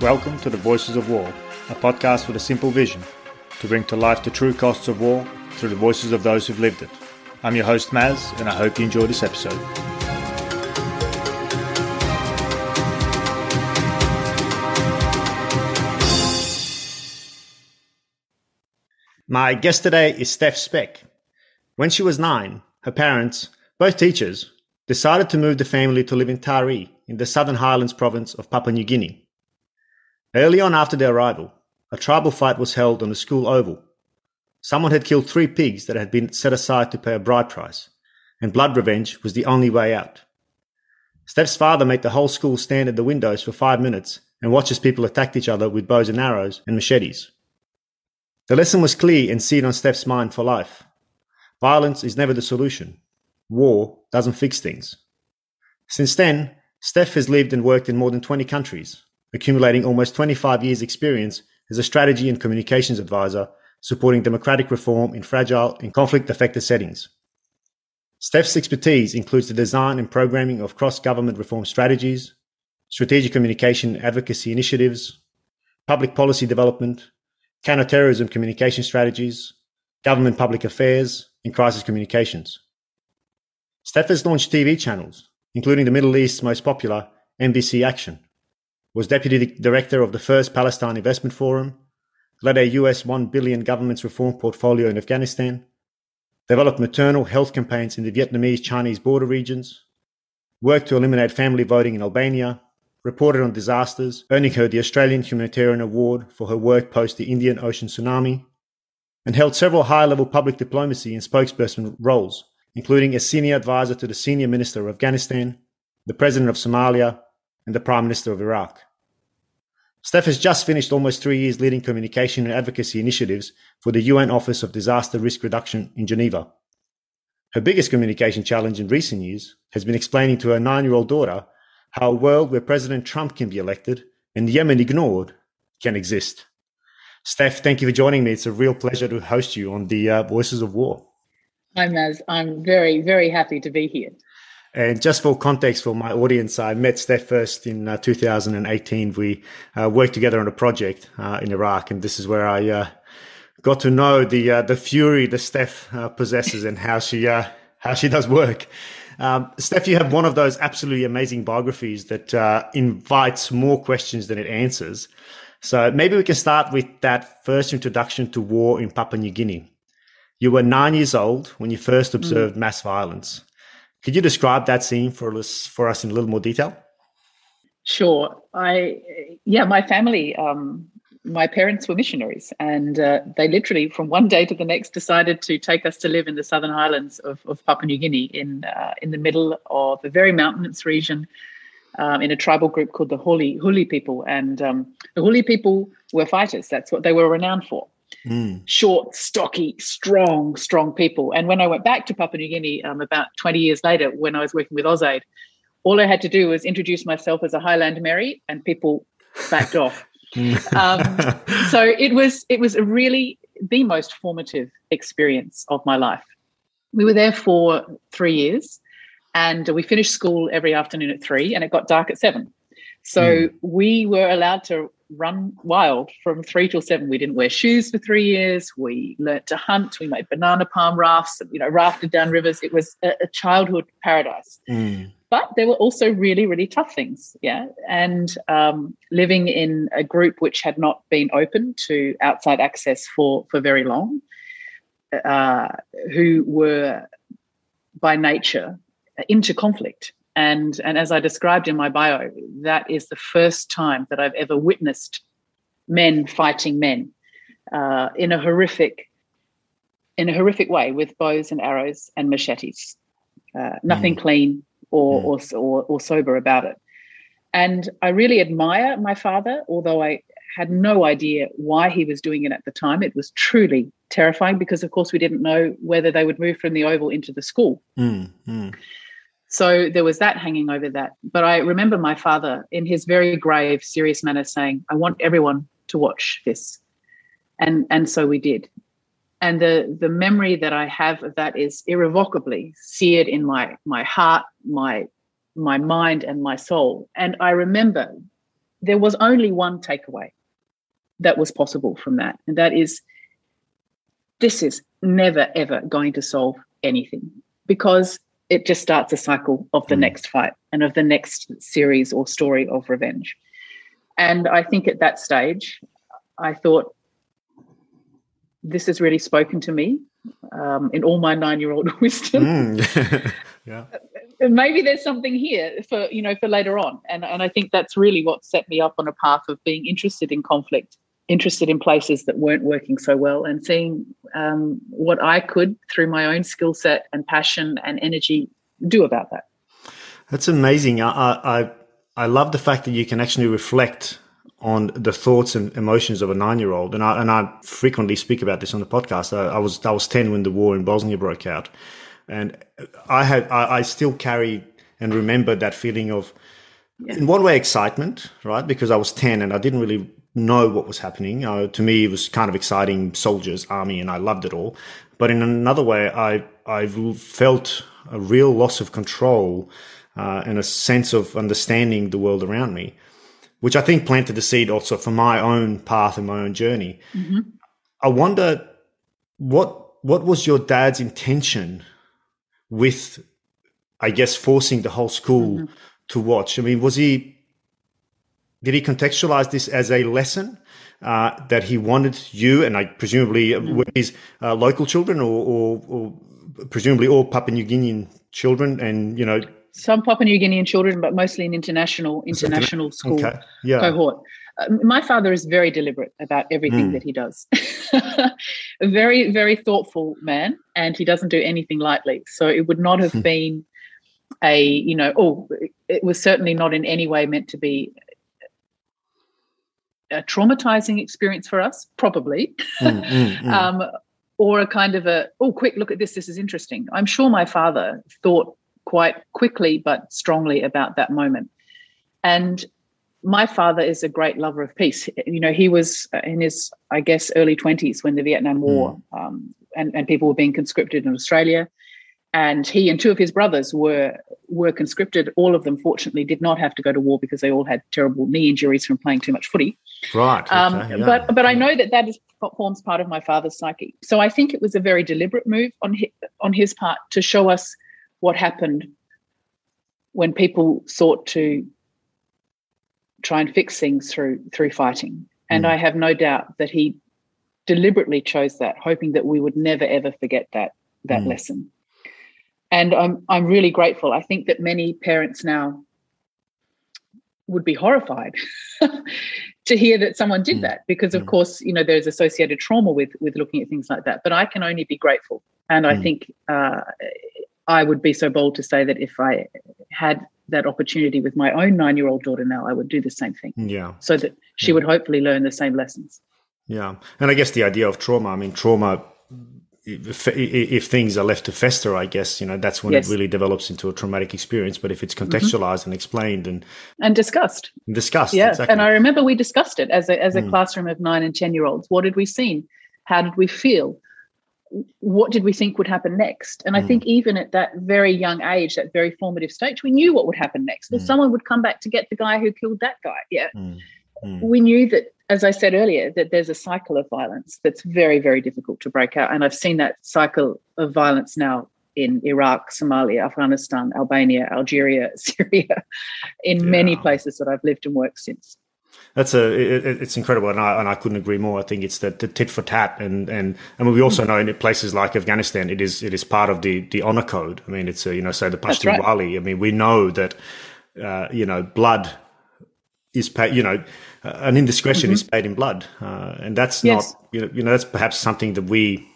Welcome to the Voices of War, a podcast with a simple vision to bring to life the true costs of war through the voices of those who've lived it. I'm your host, Maz, and I hope you enjoy this episode. My guest today is Steph Speck. When she was nine, her parents, both teachers, decided to move the family to live in Tari in the Southern Highlands province of Papua New Guinea. Early on after their arrival, a tribal fight was held on the school oval. Someone had killed three pigs that had been set aside to pay a bride price, and blood revenge was the only way out. Steph's father made the whole school stand at the windows for five minutes and watch as people attacked each other with bows and arrows and machetes. The lesson was clear and seared on Steph's mind for life. Violence is never the solution. War doesn't fix things. Since then, Steph has lived and worked in more than 20 countries, accumulating almost 25 years' experience as a strategy and communications advisor supporting democratic reform in fragile and conflict affected settings. Steph's expertise includes the design and programming of cross government reform strategies, strategic communication advocacy initiatives, public policy development, counterterrorism communication strategies, government public affairs, and crisis communications. Steph has launched TV channels, including the Middle East's most popular MBC Action, was deputy director of the first Palestine Investment Forum, led a US 1 billion government's reform portfolio in Afghanistan, developed maternal health campaigns in the Vietnamese Chinese border regions, worked to eliminate family voting in Albania, reported on disasters, earning her the Australian Humanitarian Award for her work post the Indian Ocean tsunami, and held several high level public diplomacy and spokesperson roles, including as senior advisor to the senior minister of Afghanistan, the president of Somalia, and the Prime Minister of Iraq. Steph has just finished almost three years leading communication and advocacy initiatives for the UN Office of Disaster Risk Reduction in Geneva. Her biggest communication challenge in recent years has been explaining to her nine year old daughter how a world where President Trump can be elected and Yemen ignored can exist. Steph, thank you for joining me. It's a real pleasure to host you on the uh, Voices of War. Hi, Maz. I'm very, very happy to be here. And just for context for my audience, I met Steph first in uh, 2018. We uh, worked together on a project uh, in Iraq, and this is where I uh, got to know the uh, the fury that Steph uh, possesses and how she how she does work. Um, Steph, you have one of those absolutely amazing biographies that invites more questions than it answers. So maybe we can start with that first introduction to war in Papua New Guinea. You were nine years old when you first observed mm. mass violence. Could you describe that scene for us for us in a little more detail? Sure. I yeah, my family, um, my parents were missionaries, and uh, they literally from one day to the next decided to take us to live in the southern highlands of, of Papua New Guinea, in uh, in the middle of a very mountainous region, um, in a tribal group called the Huli Huli people, and um, the Huli people were fighters. That's what they were renowned for. Mm. Short, stocky, strong, strong people. And when I went back to Papua New Guinea um, about 20 years later, when I was working with AusAid, all I had to do was introduce myself as a Highland Mary, and people backed off. um, so it was it was really the most formative experience of my life. We were there for three years, and we finished school every afternoon at three, and it got dark at seven. So mm. we were allowed to run wild from three till seven. We didn't wear shoes for three years. We learnt to hunt. We made banana palm rafts, you know, rafted down rivers. It was a, a childhood paradise. Mm. But there were also really, really tough things. Yeah. And um, living in a group which had not been open to outside access for, for very long, uh, who were by nature into conflict and, and as I described in my bio, that is the first time that I've ever witnessed men fighting men uh, in a horrific in a horrific way with bows and arrows and machetes. Uh, nothing mm. clean or, mm. or, or, or sober about it. And I really admire my father, although I had no idea why he was doing it at the time. It was truly terrifying because, of course, we didn't know whether they would move from the Oval into the school. Mm, mm. So there was that hanging over that. But I remember my father, in his very grave, serious manner, saying, I want everyone to watch this. And, and so we did. And the, the memory that I have of that is irrevocably seared in my, my heart, my, my mind, and my soul. And I remember there was only one takeaway that was possible from that, and that is this is never ever going to solve anything because it just starts a cycle of the mm. next fight and of the next series or story of revenge. And I think at that stage, I thought, this has really spoken to me um, in all my nine-year-old wisdom. Mm. yeah. Maybe there's something here for you know for later on, and and I think that's really what set me up on a path of being interested in conflict, interested in places that weren't working so well, and seeing um, what I could through my own skill set and passion and energy do about that. That's amazing. I, I I love the fact that you can actually reflect on the thoughts and emotions of a nine-year-old, and I and I frequently speak about this on the podcast. I, I was I was ten when the war in Bosnia broke out, and I had I, I still carry and remember that feeling of, yeah. in one way, excitement, right? Because I was ten and I didn't really know what was happening. Uh, to me, it was kind of exciting soldiers, army, and I loved it all. But in another way, I I've felt a real loss of control uh, and a sense of understanding the world around me which I think planted the seed also for my own path and my own journey. Mm-hmm. I wonder what what was your dad's intention with, I guess, forcing the whole school mm-hmm. to watch? I mean, was he did he contextualize this as a lesson uh, that he wanted you and I presumably mm-hmm. were his uh, local children or, or, or presumably all Papua New Guinean children and you know some Papua New Guinean children, but mostly an international international school okay. yeah. cohort. Uh, my father is very deliberate about everything mm. that he does. a very very thoughtful man, and he doesn't do anything lightly. So it would not have hmm. been a you know oh it was certainly not in any way meant to be a traumatizing experience for us probably mm, mm, mm. um, or a kind of a oh quick look at this this is interesting i'm sure my father thought quite quickly but strongly about that moment. And my father is a great lover of peace. You know, he was in his, I guess, early 20s when the Vietnam War mm. um, and, and people were being conscripted in Australia. And he and two of his brothers were were conscripted. All of them, fortunately, did not have to go to war because they all had terrible knee injuries from playing too much footy. Right. Um, yeah. But but I know that that is, forms part of my father's psyche. So I think it was a very deliberate move on his, on his part to show us what happened when people sought to try and fix things through through fighting. And mm. I have no doubt that he deliberately chose that, hoping that we would never ever forget that that mm. lesson. And I'm I'm really grateful. I think that many parents now would be horrified to hear that someone did mm. that because of mm. course you know there's associated trauma with with looking at things like that but i can only be grateful and i mm. think uh, I would be so bold to say that if I had that opportunity with my own nine year old daughter now, I would do the same thing. Yeah. So that she yeah. would hopefully learn the same lessons. Yeah. And I guess the idea of trauma, I mean, trauma, if, if things are left to fester, I guess, you know, that's when yes. it really develops into a traumatic experience. But if it's mm-hmm. contextualized mm-hmm. and explained and and discussed, discussed, yeah. Exactly. And I remember we discussed it as a, as a mm. classroom of nine and 10 year olds. What did we see? How did we feel? what did we think would happen next? And mm. I think even at that very young age, that very formative stage, we knew what would happen next. Well, mm. someone would come back to get the guy who killed that guy. Yeah. Mm. mm. We knew that, as I said earlier, that there's a cycle of violence that's very, very difficult to break out. And I've seen that cycle of violence now in Iraq, Somalia, Afghanistan, Albania, Algeria, Syria, in yeah. many places that I've lived and worked since that's a it, it's incredible, and I and I couldn't agree more. I think it's the, the tit for tat, and and I mean we also know in places like Afghanistan, it is it is part of the the honor code. I mean, it's a, you know, say the Pashtunwali. I mean, we know that uh, you know blood is paid. You know, uh, an indiscretion mm-hmm. is paid in blood, uh, and that's yes. not you know you know that's perhaps something that we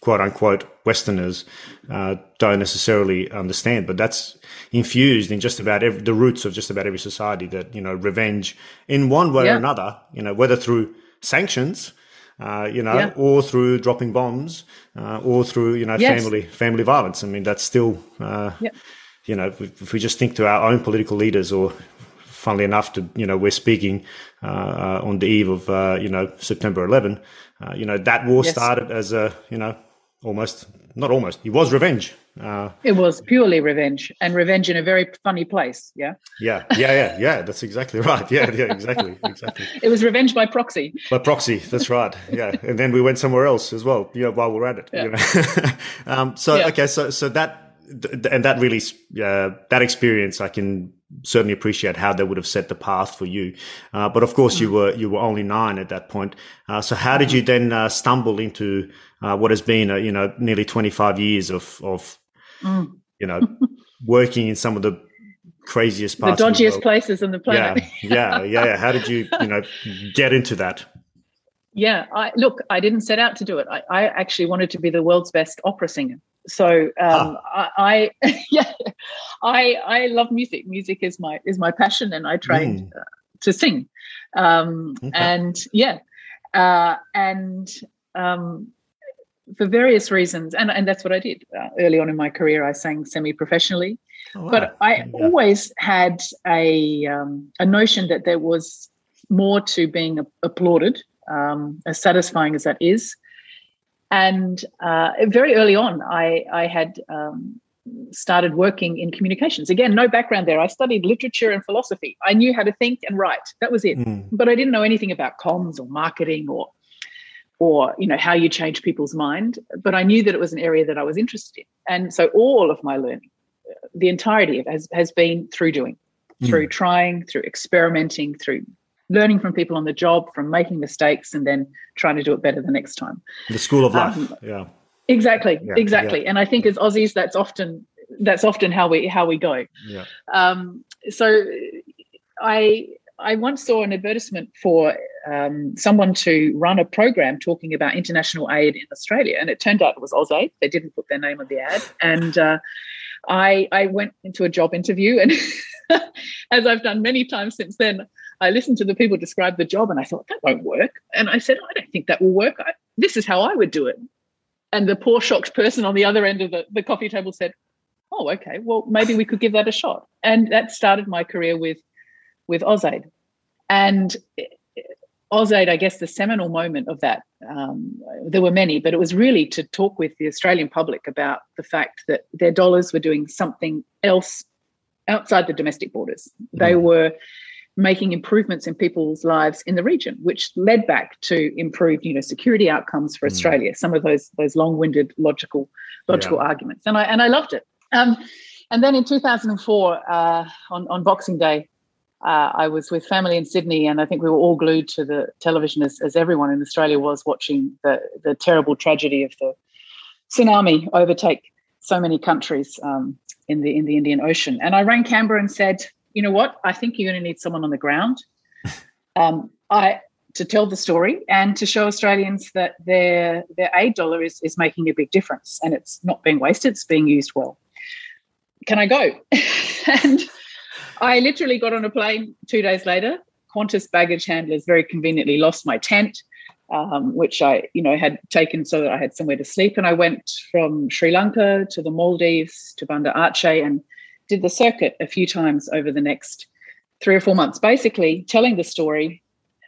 quote unquote Westerners uh, don't necessarily understand, but that's infused in just about every, the roots of just about every society that, you know, revenge in one way yeah. or another, you know, whether through sanctions, uh, you know, yeah. or through dropping bombs, uh, or through, you know, yes. family, family violence. I mean, that's still, uh, yeah. you know, if we just think to our own political leaders or funnily enough, to, you know, we're speaking, uh, uh, on the eve of, uh, you know, September 11, you know, that war yes. started as a, you know, almost not almost it was revenge uh, it was purely revenge and revenge in a very funny place yeah yeah yeah yeah yeah that's exactly right yeah yeah exactly exactly it was revenge by proxy by proxy that's right yeah and then we went somewhere else as well yeah while we're at it yeah. you know um, so yeah. okay so so that and that really uh, that experience i can certainly appreciate how they would have set the path for you. Uh, but of course, mm. you were you were only nine at that point. Uh, so how did you then uh, stumble into uh, what has been you know nearly twenty five years of of mm. you know working in some of the craziest parts, the dodgiest the places on the planet? Yeah, yeah, yeah, yeah. How did you you know get into that? Yeah, I, look, I didn't set out to do it. I, I actually wanted to be the world's best opera singer. So um, ah. I, I, yeah, I I love music. Music is my is my passion, and I trained mm. uh, to sing. Um, okay. And yeah, uh, and um, for various reasons, and and that's what I did uh, early on in my career. I sang semi professionally, oh, wow. but I yeah. always had a um, a notion that there was more to being applauded, um, as satisfying as that is. And uh, very early on, I, I had um, started working in communications. Again, no background there. I studied literature and philosophy. I knew how to think and write. That was it. Mm. But I didn't know anything about comms or marketing or or you know how you change people's mind. But I knew that it was an area that I was interested in. And so all of my learning, the entirety of it has, has been through doing, mm. through trying, through experimenting, through learning from people on the job, from making mistakes, and then trying to do it better the next time. The school of life. Um, yeah. Exactly. Yeah, exactly. Yeah. And I think as Aussies, that's often that's often how we how we go. Yeah. Um, so I I once saw an advertisement for um, someone to run a program talking about international aid in Australia, and it turned out it was AusAid. They didn't put their name on the ad, and uh, I I went into a job interview, and as I've done many times since then, I listened to the people describe the job and I thought, that won't work. And I said, I don't think that will work. I, this is how I would do it. And the poor shocked person on the other end of the, the coffee table said, Oh, okay, well, maybe we could give that a shot. And that started my career with, with AusAid. And AusAid, I guess the seminal moment of that, um, there were many, but it was really to talk with the Australian public about the fact that their dollars were doing something else outside the domestic borders. They mm. were making improvements in people's lives in the region, which led back to improved, you know, security outcomes for mm. Australia. Some of those those long-winded logical logical yeah. arguments, and I and I loved it. Um, and then in 2004, uh, on on Boxing Day, uh, I was with family in Sydney, and I think we were all glued to the television as, as everyone in Australia was watching the the terrible tragedy of the tsunami overtake so many countries um, in the in the Indian Ocean. And I rang Canberra and said, you know what? I think you're going to need someone on the ground. Um, I to tell the story and to show Australians that their their aid dollar is is making a big difference and it's not being wasted; it's being used well. Can I go? and I literally got on a plane two days later. Qantas baggage handlers very conveniently lost my tent, um, which I, you know, had taken so that I had somewhere to sleep. And I went from Sri Lanka to the Maldives to Banda Aceh and did the circuit a few times over the next three or four months, basically telling the story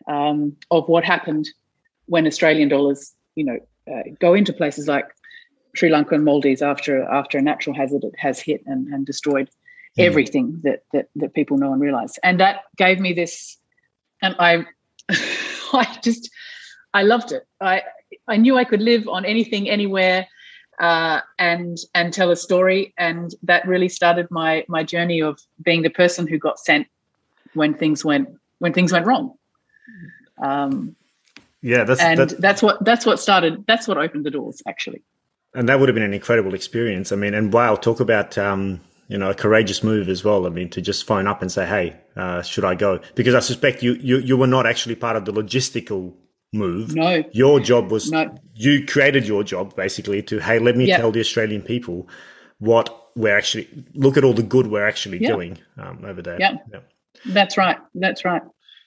um, of what happened when Australian dollars, you know, uh, go into places like Sri Lanka and Maldives after after a natural hazard it has hit and, and destroyed mm. everything that, that that people know and realize. And that gave me this, and I, I just, I loved it. I I knew I could live on anything, anywhere uh, and and tell a story. And that really started my my journey of being the person who got sent when things went when things went wrong. Um, yeah, that's and that's, that's what that's what started. That's what opened the doors, actually. And that would have been an incredible experience. I mean, and wow, talk about um, you know a courageous move as well. I mean, to just phone up and say, "Hey, uh, should I go?" Because I suspect you you you were not actually part of the logistical move. No. Your job was no. you created your job basically to hey, let me yep. tell the Australian people what we're actually look at all the good we're actually yep. doing um, over there. Yeah. Yep. That's right. That's right.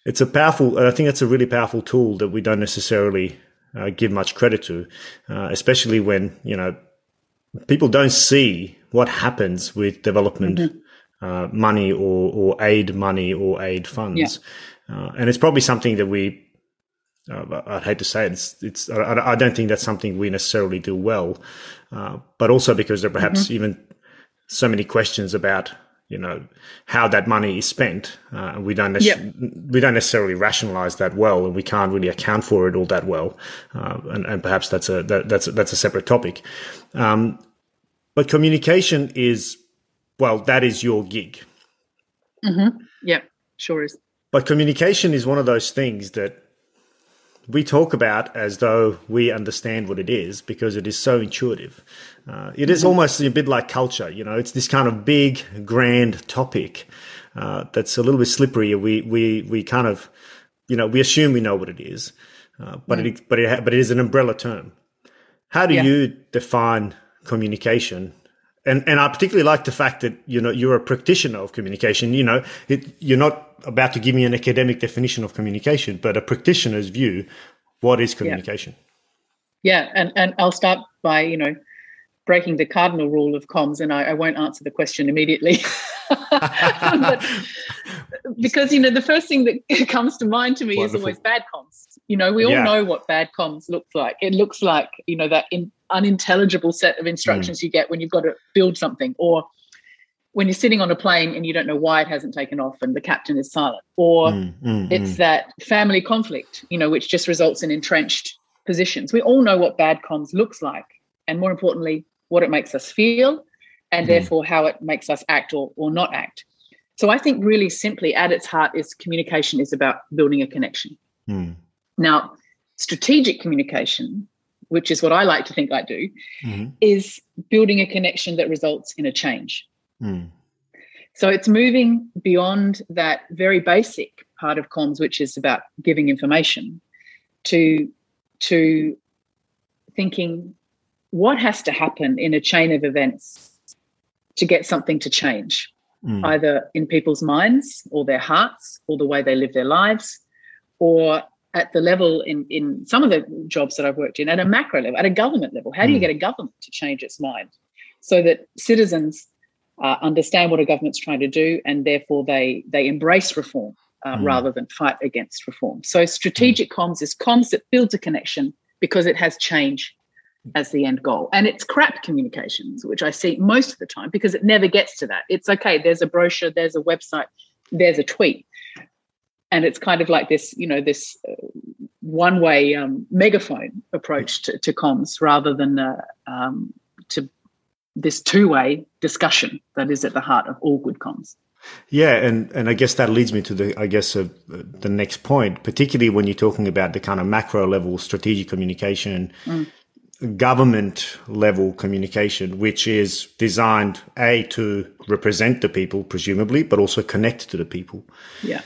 It's a powerful. I think it's a really powerful tool that we don't necessarily uh, give much credit to, uh, especially when you know people don't see what happens with development mm-hmm. uh, money or, or aid money or aid funds. Yeah. Uh, and it's probably something that we uh, I'd hate to say it, it's, it's I, I, don't think that's something we necessarily do well, uh, but also because there are perhaps mm-hmm. even so many questions about you know how that money is spent. Uh, we don't nec- yep. we don't necessarily rationalize that well, and we can't really account for it all that well. Uh, and, and, perhaps that's a that, that's a, that's a separate topic. Um, but communication is well, that is your gig. Mm-hmm. Yeah, sure is. But communication is one of those things that we talk about as though we understand what it is because it is so intuitive. Uh, it is mm-hmm. almost a bit like culture, you know. It's this kind of big, grand topic uh, that's a little bit slippery. We we we kind of, you know, we assume we know what it is, uh, but mm. it but it but it is an umbrella term. How do yeah. you define communication? And and I particularly like the fact that you know you're a practitioner of communication. You know, it, you're not about to give me an academic definition of communication, but a practitioner's view. What is communication? Yeah, yeah. and and I'll start by you know breaking the cardinal rule of comms, and I, I won't answer the question immediately. but, because you know the first thing that comes to mind to me Wonderful. is always bad comms. You know, we all yeah. know what bad comms looks like. It looks like you know that in, unintelligible set of instructions mm. you get when you've got to build something, or when you're sitting on a plane and you don't know why it hasn't taken off and the captain is silent, or mm, mm, it's mm. that family conflict, you know, which just results in entrenched positions. We all know what bad comms looks like, and more importantly, what it makes us feel, and mm. therefore how it makes us act or, or not act. So I think really simply at its heart is communication is about building a connection. Mm. Now, strategic communication, which is what I like to think I do, mm-hmm. is building a connection that results in a change. Mm. So it's moving beyond that very basic part of comms, which is about giving information, to to thinking what has to happen in a chain of events to get something to change, mm. either in people's minds or their hearts or the way they live their lives, or at the level in, in some of the jobs that I've worked in, at a macro level, at a government level. How do you mm. get a government to change its mind so that citizens uh, understand what a government's trying to do and therefore they they embrace reform uh, mm. rather than fight against reform? So strategic mm. comms is comms that builds a connection because it has change as the end goal. And it's crap communications, which I see most of the time because it never gets to that. It's okay, there's a brochure, there's a website, there's a tweet. And it's kind of like this, you know, this uh, one way um, megaphone approach to, to comms rather than uh, um, this two way discussion that is at the heart of all good comms. Yeah, and, and I guess that leads me to the I guess uh, the next point, particularly when you're talking about the kind of macro level strategic communication. Mm government level communication, which is designed a to represent the people, presumably, but also connect to the people. Yeah.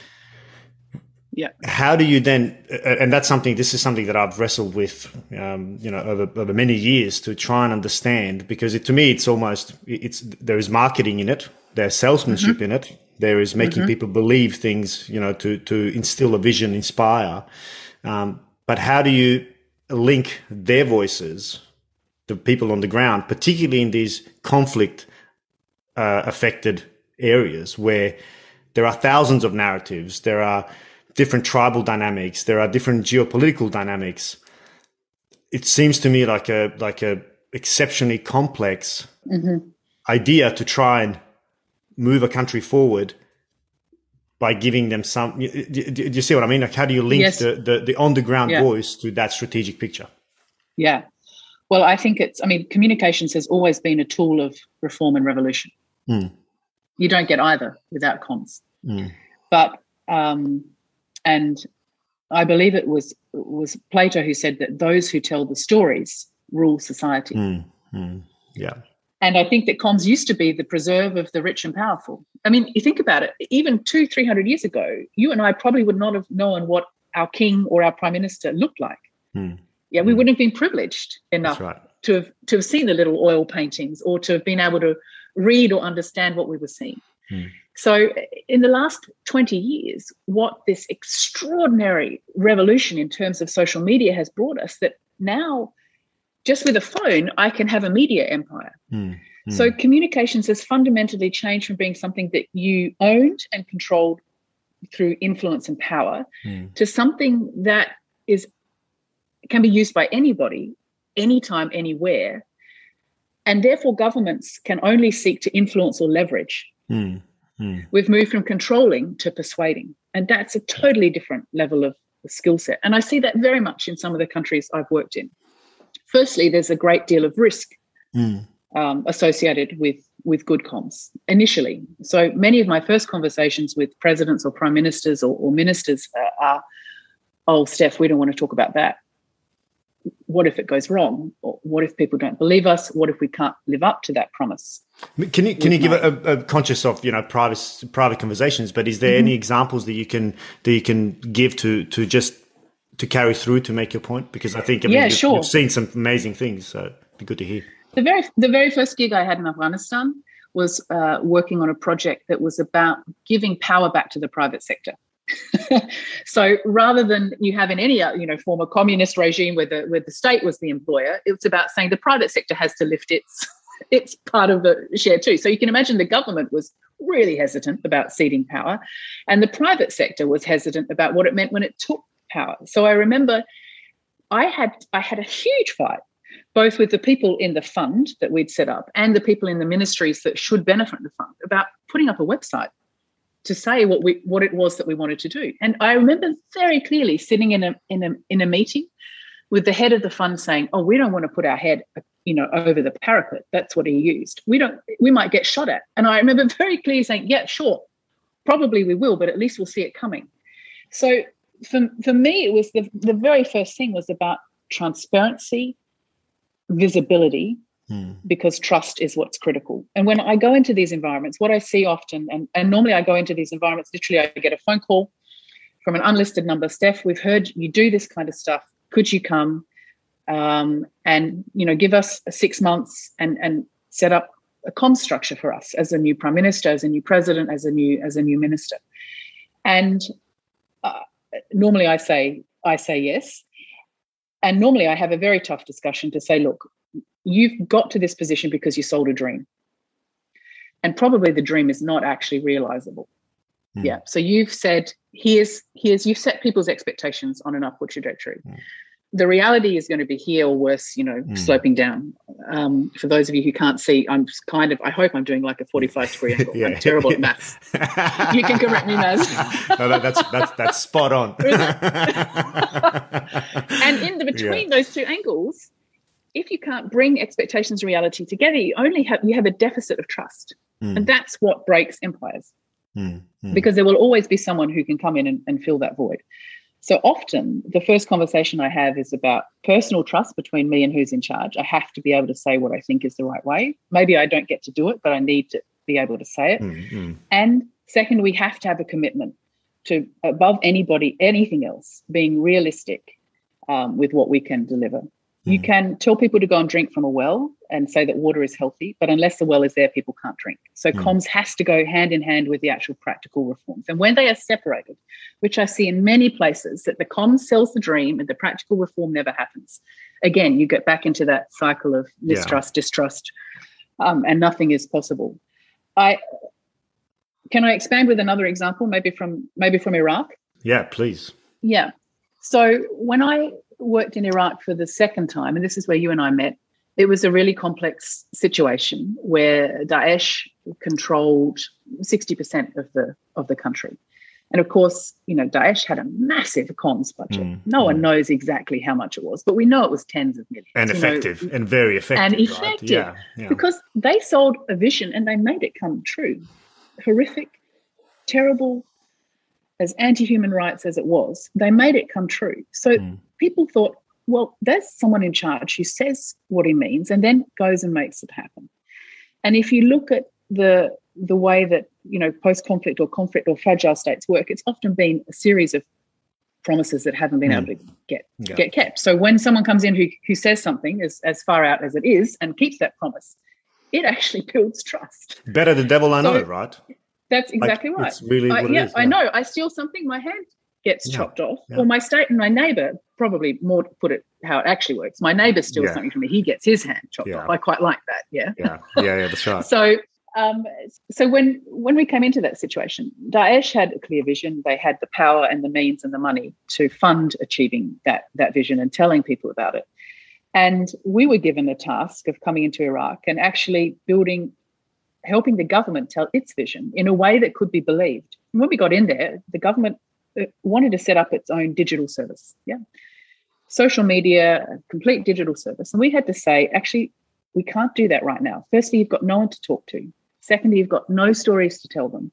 Yeah. How do you then, and that's something, this is something that I've wrestled with, um, you know, over, over many years to try and understand because it, to me, it's almost, it's, there is marketing in it. There's salesmanship mm-hmm. in it. There is making mm-hmm. people believe things, you know, to, to instill a vision, inspire. Um, but how do you link their voices, the people on the ground, particularly in these conflict uh, affected areas where there are thousands of narratives, there are different tribal dynamics, there are different geopolitical dynamics. It seems to me like a like a exceptionally complex mm-hmm. idea to try and move a country forward by giving them some. Do, do, you see what I mean? Like, how do you link yes. the, the, the on the ground yeah. voice to that strategic picture? Yeah. Well, I think it's, I mean, communications has always been a tool of reform and revolution. Mm. You don't get either without comms. Mm. But, um, and I believe it was was Plato who said that those who tell the stories rule society. Mm. Yeah. And I think that comms used to be the preserve of the rich and powerful. I mean, you think about it, even two, 300 years ago, you and I probably would not have known what our king or our prime minister looked like. Hmm. Yeah, we hmm. wouldn't have been privileged enough right. to have to have seen the little oil paintings or to have been able to read or understand what we were seeing. So, in the last 20 years, what this extraordinary revolution in terms of social media has brought us that now just with a phone, I can have a media empire. Mm, mm. So communications has fundamentally changed from being something that you owned and controlled through influence and power mm. to something that is can be used by anybody, anytime, anywhere, and therefore governments can only seek to influence or leverage. Mm, mm. We've moved from controlling to persuading, and that's a totally different level of skill set. And I see that very much in some of the countries I've worked in. Firstly, there's a great deal of risk Mm. um, associated with with good comms initially. So many of my first conversations with presidents or prime ministers or, or ministers uh, are, "Oh, Steph, we don't want to talk about that. What if it goes wrong? Or what if people don't believe us? What if we can't live up to that promise?" Can you can you give a, a conscious of you know private private conversations? But is there any examples that you can that you can give to to just to carry through to make your point? Because I think I mean, Yeah, you've, sure. you've seen some amazing things, so it'd be good to hear. The very the very first gig I had in Afghanistan was uh, working on a project that was about giving power back to the private sector. so rather than you have in any uh, you know former communist regime where the where the state was the employer, it's about saying the private sector has to lift its its part of the share too. So you can imagine the government was really hesitant about ceding power, and the private sector was hesitant about what it meant when it took power. So I remember I had I had a huge fight both with the people in the fund that we'd set up and the people in the ministries that should benefit the fund about putting up a website to say what we what it was that we wanted to do. And I remember very clearly sitting in a in a in a meeting with the head of the fund saying, "Oh, we don't want to put our head, you know, over the parapet." That's what he used. We don't. We might get shot at. And I remember very clearly saying, "Yeah, sure, probably we will, but at least we'll see it coming." So for for me, it was the the very first thing was about transparency, visibility, Hmm. because trust is what's critical. And when I go into these environments, what I see often, and, and normally I go into these environments, literally, I get a phone call from an unlisted number. Steph, we've heard you do this kind of stuff. Could you come um, and you know give us six months and and set up a com structure for us as a new prime minister, as a new president, as a new as a new minister? And uh, normally I say I say yes. And normally I have a very tough discussion to say, look, you've got to this position because you sold a dream. And probably the dream is not actually realizable. Hmm. Yeah. So you've said, here's, here's, you've set people's expectations on an upward trajectory. Hmm. The reality is going to be here or worse, you know, Hmm. sloping down. Um, for those of you who can't see, I'm kind of, I hope I'm doing like a 45 degree angle. Yeah. I'm terrible at maths. You can correct me, Maz. no, that, that's that's that's spot on. and in the between those two angles if you can't bring expectations and reality together you only have you have a deficit of trust. Hmm, and that's what breaks empires. Hmm, hmm. because there will always be someone who can come in and, and fill that void. So often the first conversation i have is about personal trust between me and who's in charge. I have to be able to say what i think is the right way. Maybe i don't get to do it but i need to be able to say it. Hmm. and second, we have to have a commitment to, above anybody, anything else, being realistic um, with what we can deliver. You can tell people to go and drink from a well and say that water is healthy, but unless the well is there, people can't drink. So Mm. comms has to go hand in hand with the actual practical reforms. And when they are separated, which I see in many places, that the comms sells the dream and the practical reform never happens. Again, you get back into that cycle of Yeah. mistrust, distrust, um, and nothing is possible. I can I expand with another example, maybe from maybe from Iraq. Yeah, please. Yeah. So when I worked in Iraq for the second time, and this is where you and I met, it was a really complex situation where Daesh controlled 60% of the of the country. And of course, you know, Daesh had a massive comms budget. Mm, no one mm. knows exactly how much it was, but we know it was tens of millions. And you know, effective, and very effective. and right? effective. Yeah, yeah. because they sold a vision and they made it come true. Horrific, terrible, as anti human rights as it was, they made it come true. So Mm. People thought, well, there's someone in charge who says what he means and then goes and makes it happen. And if you look at the the way that you know post conflict or conflict or fragile states work, it's often been a series of promises that haven't been Mm. able to get Yeah. get kept. So when someone comes in who who says something as as far out as it is and keeps that promise, it actually builds trust. Better the devil I So- know, right? That's Like, exactly right. It's really I, yeah, is, I know. I steal something, my hand gets Yeah, chopped off. yeah. Or my state and my neighbor, probably more to put it how it actually works. My neighbor steals Yeah. something from me, he gets his hand chopped off. I quite like that. Yeah. Yeah, yeah, yeah, that's right. So Um, so when when we came into that situation, Daesh had a clear vision. They had the power and the means and the money to fund achieving that that vision and telling people about it. And we were given the task of coming into Iraq and actually building, helping the government tell its vision in a way that could be believed. And when we got in there, the government uh, wanted to set up its own digital service. Yeah. Social media, complete digital service. And we had to say, actually, we can't do that right now. Firstly, you've got no one to talk to. Secondly, you've got no stories to tell them.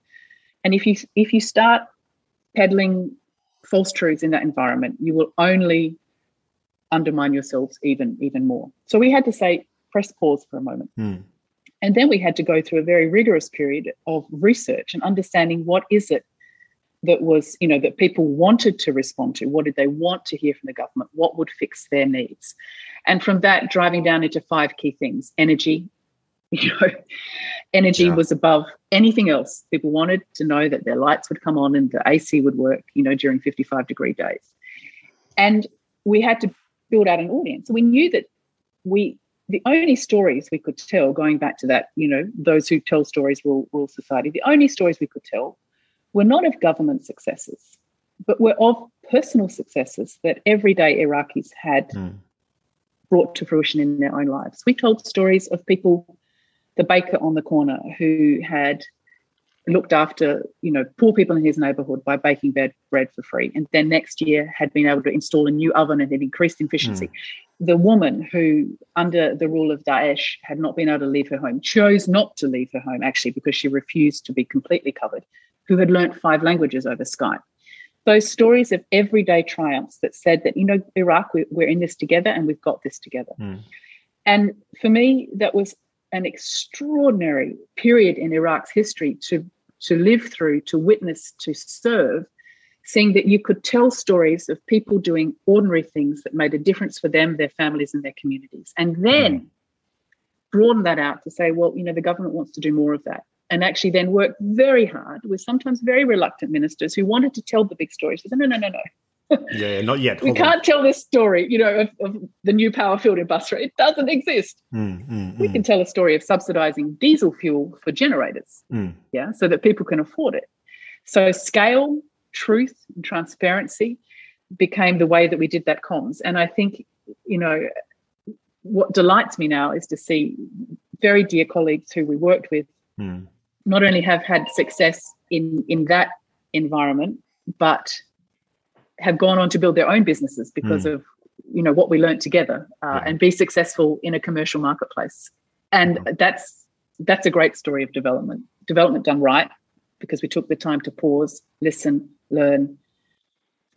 And if you if you start peddling false truths in that environment, you will only undermine yourselves even even more. So we had to say, press pause for a moment. Mm. And then we had to go through a very rigorous period of research and understanding what is it that was, you know, that people wanted to respond to. What did they want to hear from the government? What would fix their needs? And from that, driving down into five key things energy. You know, energy yeah. was above anything else. People wanted to know that their lights would come on and the AC would work, you know, during 55 degree days. And we had to build out an audience. So we knew that we the only stories we could tell, going back to that, you know, those who tell stories rule, rule society, the only stories we could tell were not of government successes, but were of personal successes that everyday Iraqis had mm. brought to fruition in their own lives. We told stories of people, the baker on the corner who had looked after you know poor people in his neighborhood by baking bread, bread for free and then next year had been able to install a new oven and had increased efficiency mm. the woman who under the rule of daesh had not been able to leave her home chose not to leave her home actually because she refused to be completely covered who had learnt five languages over skype those stories of everyday triumphs that said that you know iraq we're in this together and we've got this together mm. and for me that was an extraordinary period in Iraq's history to to live through, to witness, to serve, seeing that you could tell stories of people doing ordinary things that made a difference for them, their families, and their communities. And then mm. broaden that out to say, well, you know, the government wants to do more of that. And actually then worked very hard with sometimes very reluctant ministers who wanted to tell the big stories. Said, no, no, no, no yeah, not yet. we can't tell this story, you know, of, of, the new power field in Basra. It doesn't exist. Mm, mm, we mm. can tell a story of subsidizing diesel fuel for generators, mm. yeah, so that people can afford it. So scale, truth, and transparency became the way that we did that comms. And I think, you know, what delights me now is to see very dear colleagues who we worked with mm. Not only have had success in in that environment, but have gone on to build their own businesses because mm. of you know what we learned together uh, yeah. and be successful in a commercial marketplace and that's that's a great story of development development done right because we took the time to pause listen learn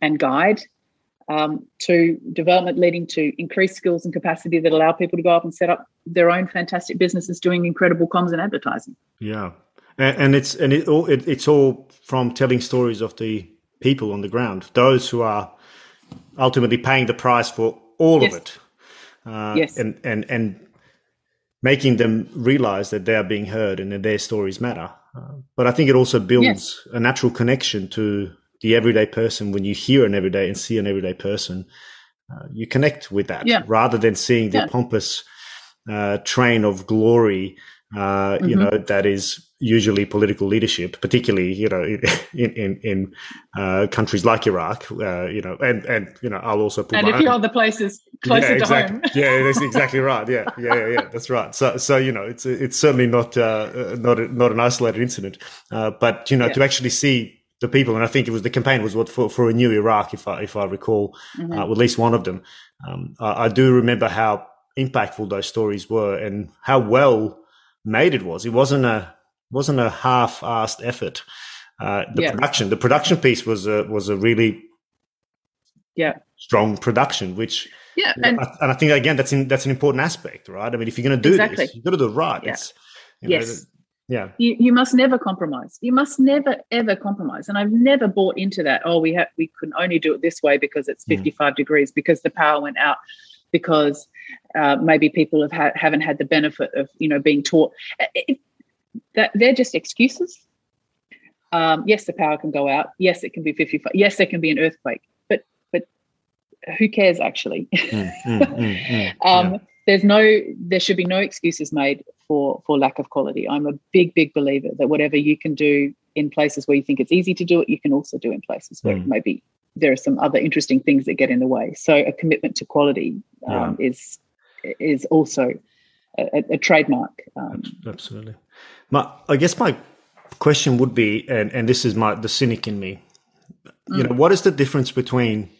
and guide um, to development leading to increased skills and capacity that allow people to go up and set up their own fantastic businesses doing incredible comms and advertising yeah and, and it's and it all it, it's all from telling stories of the people on the ground, those who are ultimately paying the price for all yes. of it. Uh, yes. And, and, and making them realize that they are being heard and that their stories matter. Uh, but I think it also builds yes. a natural connection to the everyday person when you hear an everyday and see an everyday person. Uh, you connect with that yeah. rather than seeing the yeah. pompous uh, train of glory uh, mm-hmm. you know, that is usually political leadership, particularly, you know, in, in, in uh, countries like Iraq, uh, you know, and, and, you know, I'll also put And a few other places closer yeah, exactly. to home. yeah, that's exactly right. Yeah, yeah, yeah, yeah, that's right. So, so, you know, it's, it's certainly not, uh, not, a, not an isolated incident. Uh, but, you know, yeah. to actually see the people, and I think it was the campaign was what for, for a new Iraq, if I, if I recall, mm-hmm. uh, at least one of them. Um, I, I do remember how impactful those stories were and how well made it was. It wasn't a wasn't a half-assed effort. Uh, the yeah. production, the production piece was a was a really yeah strong production, which yeah, and, and I think again that's in, that's an important aspect, right? I mean, if you're going to do exactly. this, you've got to do it right. Yeah. It's, yes. Know, yeah. You, you must never compromise. You must never ever compromise. And I've never bought into that. Oh, we have we can only do it this way because it's mm. 55 mm. degrees because the power went out because uh, maybe people have ha- haven't had the benefit of you know being taught. It, that they're just excuses. Um, yes, the power can go out. Yes, it can be 55. Yes, there can be an earthquake. But but who cares actually? Mm, mm, mm, mm. um, yeah. There's no. There should be no excuses made for for lack of quality. I'm a big, big believer that whatever you can do in places where you think it's easy to do it, you can also do in places where mm. maybe there are some other interesting things that get in the way. So a commitment to quality um, yeah. is is also a, a trademark. Um, Absolutely. My, I guess my question would be, and, and this is my the cynic in me, you know, what is the difference between,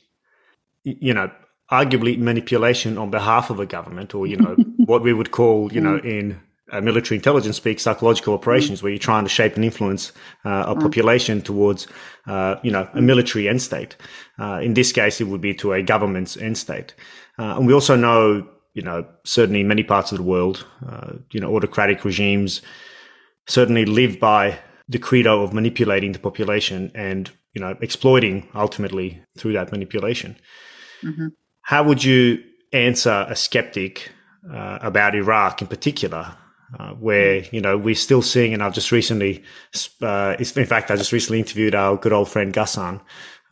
you know, arguably manipulation on behalf of a government, or you know, what we would call, you know, mm. in uh, military intelligence speak psychological operations, mm. where you're trying to shape and influence uh, a mm. population towards, uh, you know, a military end state. Uh, in this case, it would be to a government's end state. Uh, and we also know, you know, certainly in many parts of the world, uh, you know, autocratic regimes certainly live by the credo of manipulating the population and, you know, exploiting ultimately through that manipulation. Mm-hmm. How would you answer a skeptic about Iraq in particular? uh, where you know we're still seeing, and I've just recently, uh, in fact, I just recently interviewed our good old friend Ghassan,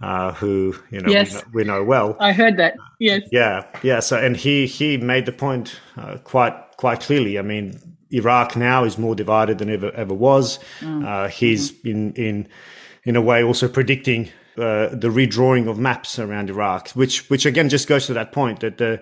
uh, who you know, yes. we know, we know well. I heard that. Yes. Yeah, yeah. So, and he he made the point uh, quite quite clearly. I mean, Iraq now is more divided than ever ever was. Mm. Uh, he's mm-hmm. in in in a way also predicting uh, the redrawing of maps around Iraq, which which again just goes to that point that the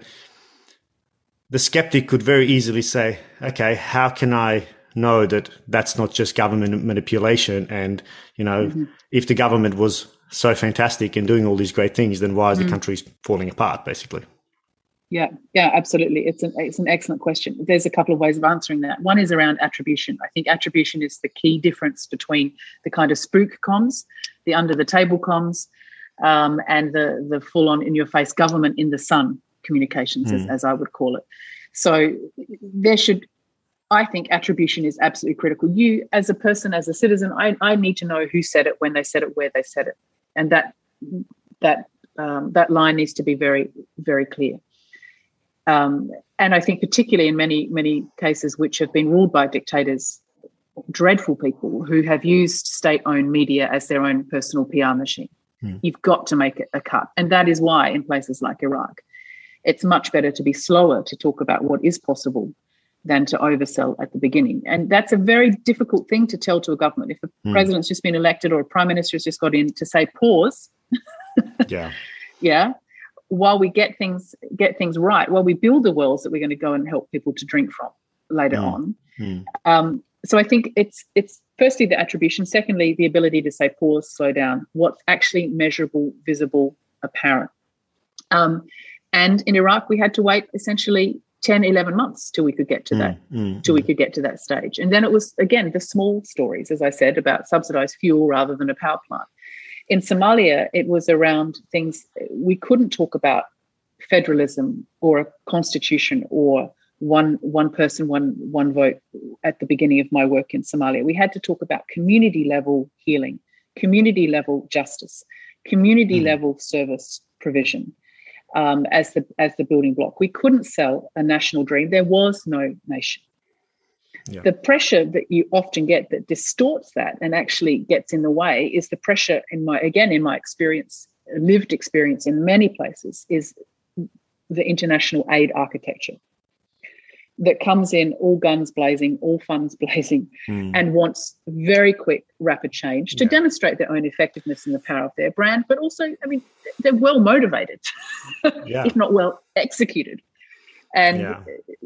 the skeptic could very easily say, okay, how can I know that that's not just government manipulation? And, you know, mm-hmm. if the government was so fantastic and doing all these great things, then why is mm-hmm. the mm. country falling apart, basically? Yeah, yeah, absolutely. It's an it's an excellent question. There's a couple of ways of answering that. One is around attribution. I think attribution is the key difference between the kind of spook comms, the under the table comms, um, and the the full on in your face government in the sun communications, mm. as, hmm. as I would call it. So there should, I think, attribution is absolutely critical. You, as a person, as a citizen, I, I need to know who said it, when they said it, where they said it, and that that um, that line needs to be very, very clear. Um, and I think, particularly in many many cases which have been ruled by dictators, dreadful people who have used state-owned media as their own personal PR machine. Mm. You've got to make it a cut, and that is why in places like Iraq, it's much better to be slower to talk about what is possible than to oversell at the beginning. And that's a very difficult thing to tell to a government. If a mm. president's just been elected or a prime minister has just got in to say pause. yeah. Yeah. While we get things get things right, while we build the wells that we're going to go and help people to drink from later mm. on. Mm. Um, so I think it's it's firstly the attribution, secondly the ability to say pause, slow down, what's actually measurable, visible, apparent. Um, and in Iraq, we had to wait essentially 10, 11 months till we could get to mm, that, mm, till we could get to that stage. And then it was, again, the small stories, as I said, about subsidized fuel rather than a power plant. In Somalia, it was around things we couldn't talk about federalism or a constitution or one one person one one vote at the beginning of my work in Somalia. We had to talk about community level healing, community level justice, community mm. level service provision um, as the as the building block. We couldn't sell a national dream. There was no nation. Yeah. The pressure that you often get that distorts that and actually gets in the way is the pressure in my again in my experience, lived experience in many places is the international aid architecture that comes in all guns blazing, all funds blazing, mm. and wants very quick, rapid change to yeah. demonstrate their own effectiveness and the power of their brand. But also, I mean, they're well motivated, yeah. if not well executed. And yeah.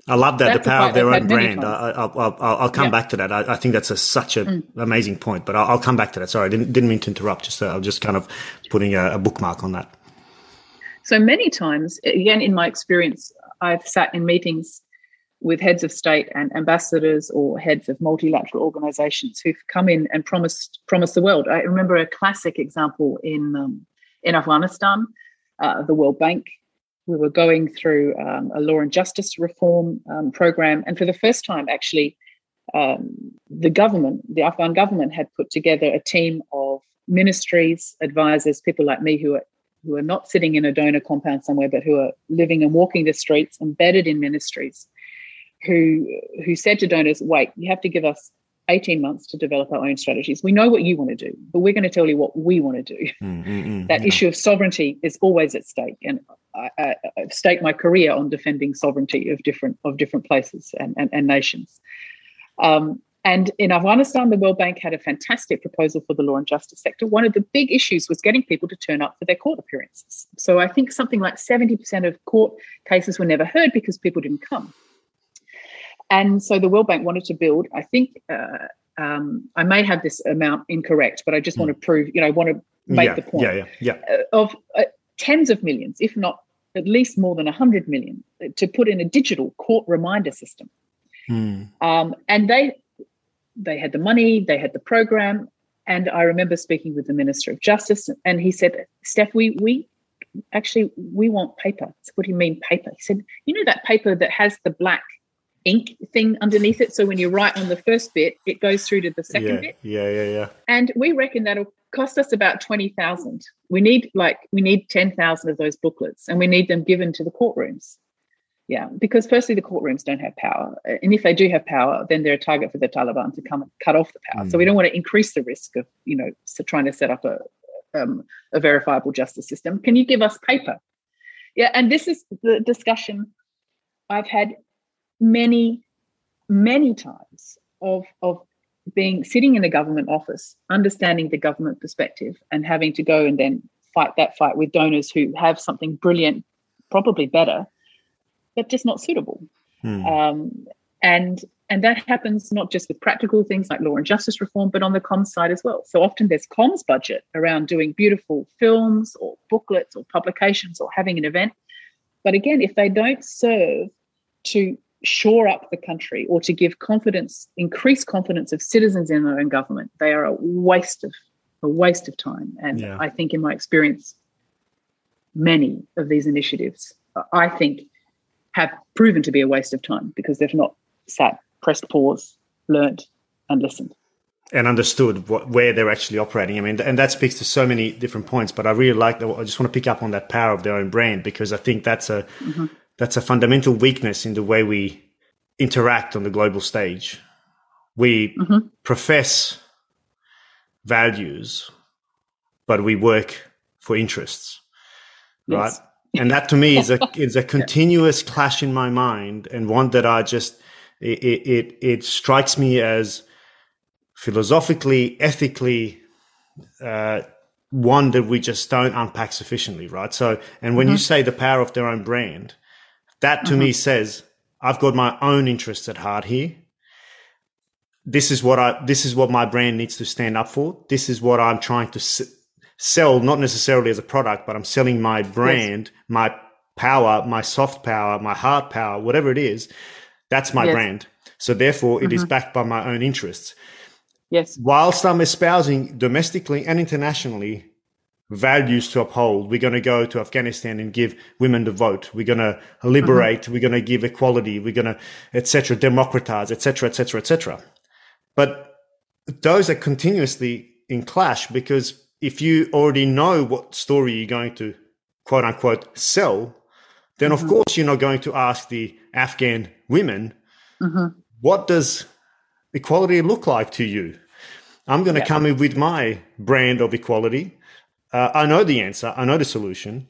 I love that the power of their own brand. I, will come yeah. back to that. I, I think that's a, such an mm. amazing point. But I'll, I'll, come back to that. Sorry, I didn't, didn't mean to interrupt. Just uh, I'm just kind of putting a, a bookmark on that. So many times, again, in my experience, I've sat in meetings with heads of state and ambassadors or heads of multilateral organizations who've come in and promised promised the world. I remember a classic example in um, in Afghanistan, uh, the World Bank. We were going through um, a law and justice reform um, program, and for the first time, actually, um, the government, the Afghan government, had put together a team of ministries, advisors, people like me who are who are not sitting in a donor compound somewhere, but who are living and walking the streets, embedded in ministries who who said to donors, "Wait, you have to give us 18 months to develop our own strategies. We know what you want to do, but we're going to tell you what we want to do. Mm, mm, mm, that yeah. issue of sovereignty is always at stake, and I, I, I've staked my career on defending sovereignty of different of different places and, and, and nations. Um, and in Afghanistan, the World Bank had a fantastic proposal for the law and justice sector. One of the big issues was getting people to turn up for their court appearances. So I think something like 70% of court cases were never heard because people didn't come. And so the World Bank wanted to build, I think, uh, um, I may have this amount incorrect, but I just mm. want to prove, you know, I want to make yeah, the point yeah, yeah, yeah. Uh, of uh, tens of millions, if not at least more than 100 million, to put in a digital court reminder system. Mm. Um, and they they had the money, they had the program. And I remember speaking with the Minister of Justice, and he said, Steph, we we actually we want paper. Said, what do you mean paper? He said, you know that paper that has the black ink thing underneath it. So when you write on the first bit, it goes through to the second yeah, bit. Yeah, yeah, yeah. And we reckon that'll cost us about twenty thousand. We need like we need ten thousand of those booklets, and we need them given to the courtrooms. Yeah, because firstly, the courtrooms don't have power. And if they do have power, then they're a target for the Taliban to come and cut off the power. Mm. So we mm. don't want to increase the risk of, you know, so trying to set up a, um, a verifiable justice system. Can you give us paper? Yeah, and this is the discussion I've had many, many times of, of being sitting in a government office, understanding the government perspective, and having to go and then fight that fight with donors who have something brilliant, probably better, but just not suitable. Hmm. Um, and and that happens not just with practical things like law and justice reform, but on the comms side as well. So often there's comms budget around doing beautiful films or booklets or publications or having an event. But again, if they don't serve to shore up the country or to give confidence, increase confidence of citizens in their own government, they are a waste of a waste of time. And yeah. I think, in my experience, many of these initiatives, I think, have proven to be a waste of time because they've not sat, pressed pause, learned, and listened. And understood what, where they're actually operating. I mean, and that speaks to so many different points. But I really like that. I just want to pick up on that power of their own brand because I think that's a mm-hmm. That's a fundamental weakness in the way we interact on the global stage. We mm-hmm. profess values, but we work for interests, yes. right? and that to me is a is a continuous clash in my mind and one that I just it it, it strikes me as philosophically ethically uh, one that we just don't unpack sufficiently right so and when mm-hmm. you say the power of their own brand that to mm-hmm. me says I've got my own interests at heart here this is what I this is what my brand needs to stand up for this is what I'm trying to sell not necessarily as a product, but I'm selling my brand, yes. my power, my soft power, my hard power, whatever it is. That's my yes. brand. So therefore, it mm-hmm. is backed by my own interests. Yes. Whilst I'm espousing domestically and internationally values to uphold, we're going to go to Afghanistan and give women the vote. We're going to liberate. Mm-hmm. We're going to give equality. We're going to, etc., democratize, etc., etc., etc. But those are continuously in clash because if you already know what story you're going to quote unquote sell, then mm-hmm. of course you're not going to ask the Afghan women, mm-hmm. what does equality look like to you? I'm going to yeah. come in with my brand of equality. Uh, I know the answer. I know the solution.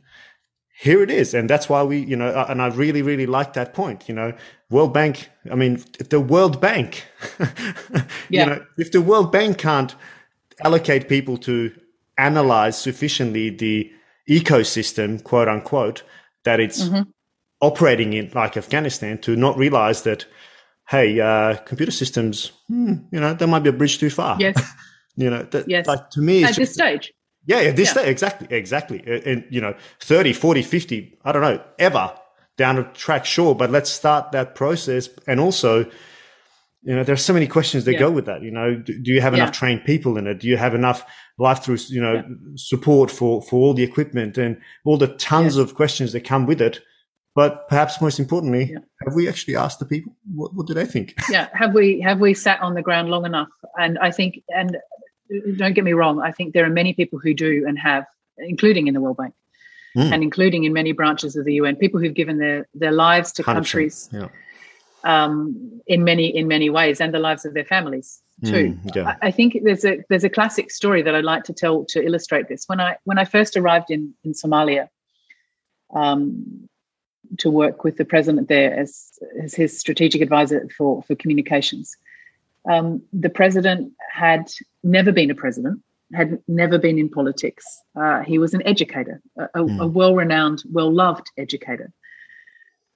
Here it is. And that's why we, you know, uh, and I really, really like that point. You know, World Bank, I mean, the World Bank, yeah. you know, if the World Bank can't allocate people to analyze sufficiently the ecosystem, quote unquote, that it's mm-hmm. operating in, like Afghanistan, to not realize that, hey, uh, computer systems, hmm, you know, there might be a bridge too far. Yes. you know, that, yes. like to me, at this stage. Yeah, at this yeah. stage, exactly, exactly. And, you know, 30, 40, 50, I don't know, ever down the track, sure, but let's start that process. And also, you know, there's so many questions that yeah. go with that. You know, do, do you have enough trained people in it? Do you have enough life through, you know, yeah. support for, for all the equipment and all the tons of questions that come with it? But perhaps most importantly, have we actually asked the people what, what do they think? Yeah, have we have we sat on the ground long enough? And I think, and don't get me wrong, I think there are many people who do and have, including in the World Bank, mm. and including in many branches of the UN, people who've given their their lives to countries. Yeah um, in many in many ways, and the lives of their families too. Mm, yeah. I, I, think there's a there's a classic story that I'd like to tell to illustrate this. When I when I first arrived in in Somalia, um, to work with the president there as as his strategic advisor for for communications, Um, the president had never been a president, had never been in politics. Uh, he was an educator, a, mm. a well renowned, well loved educator,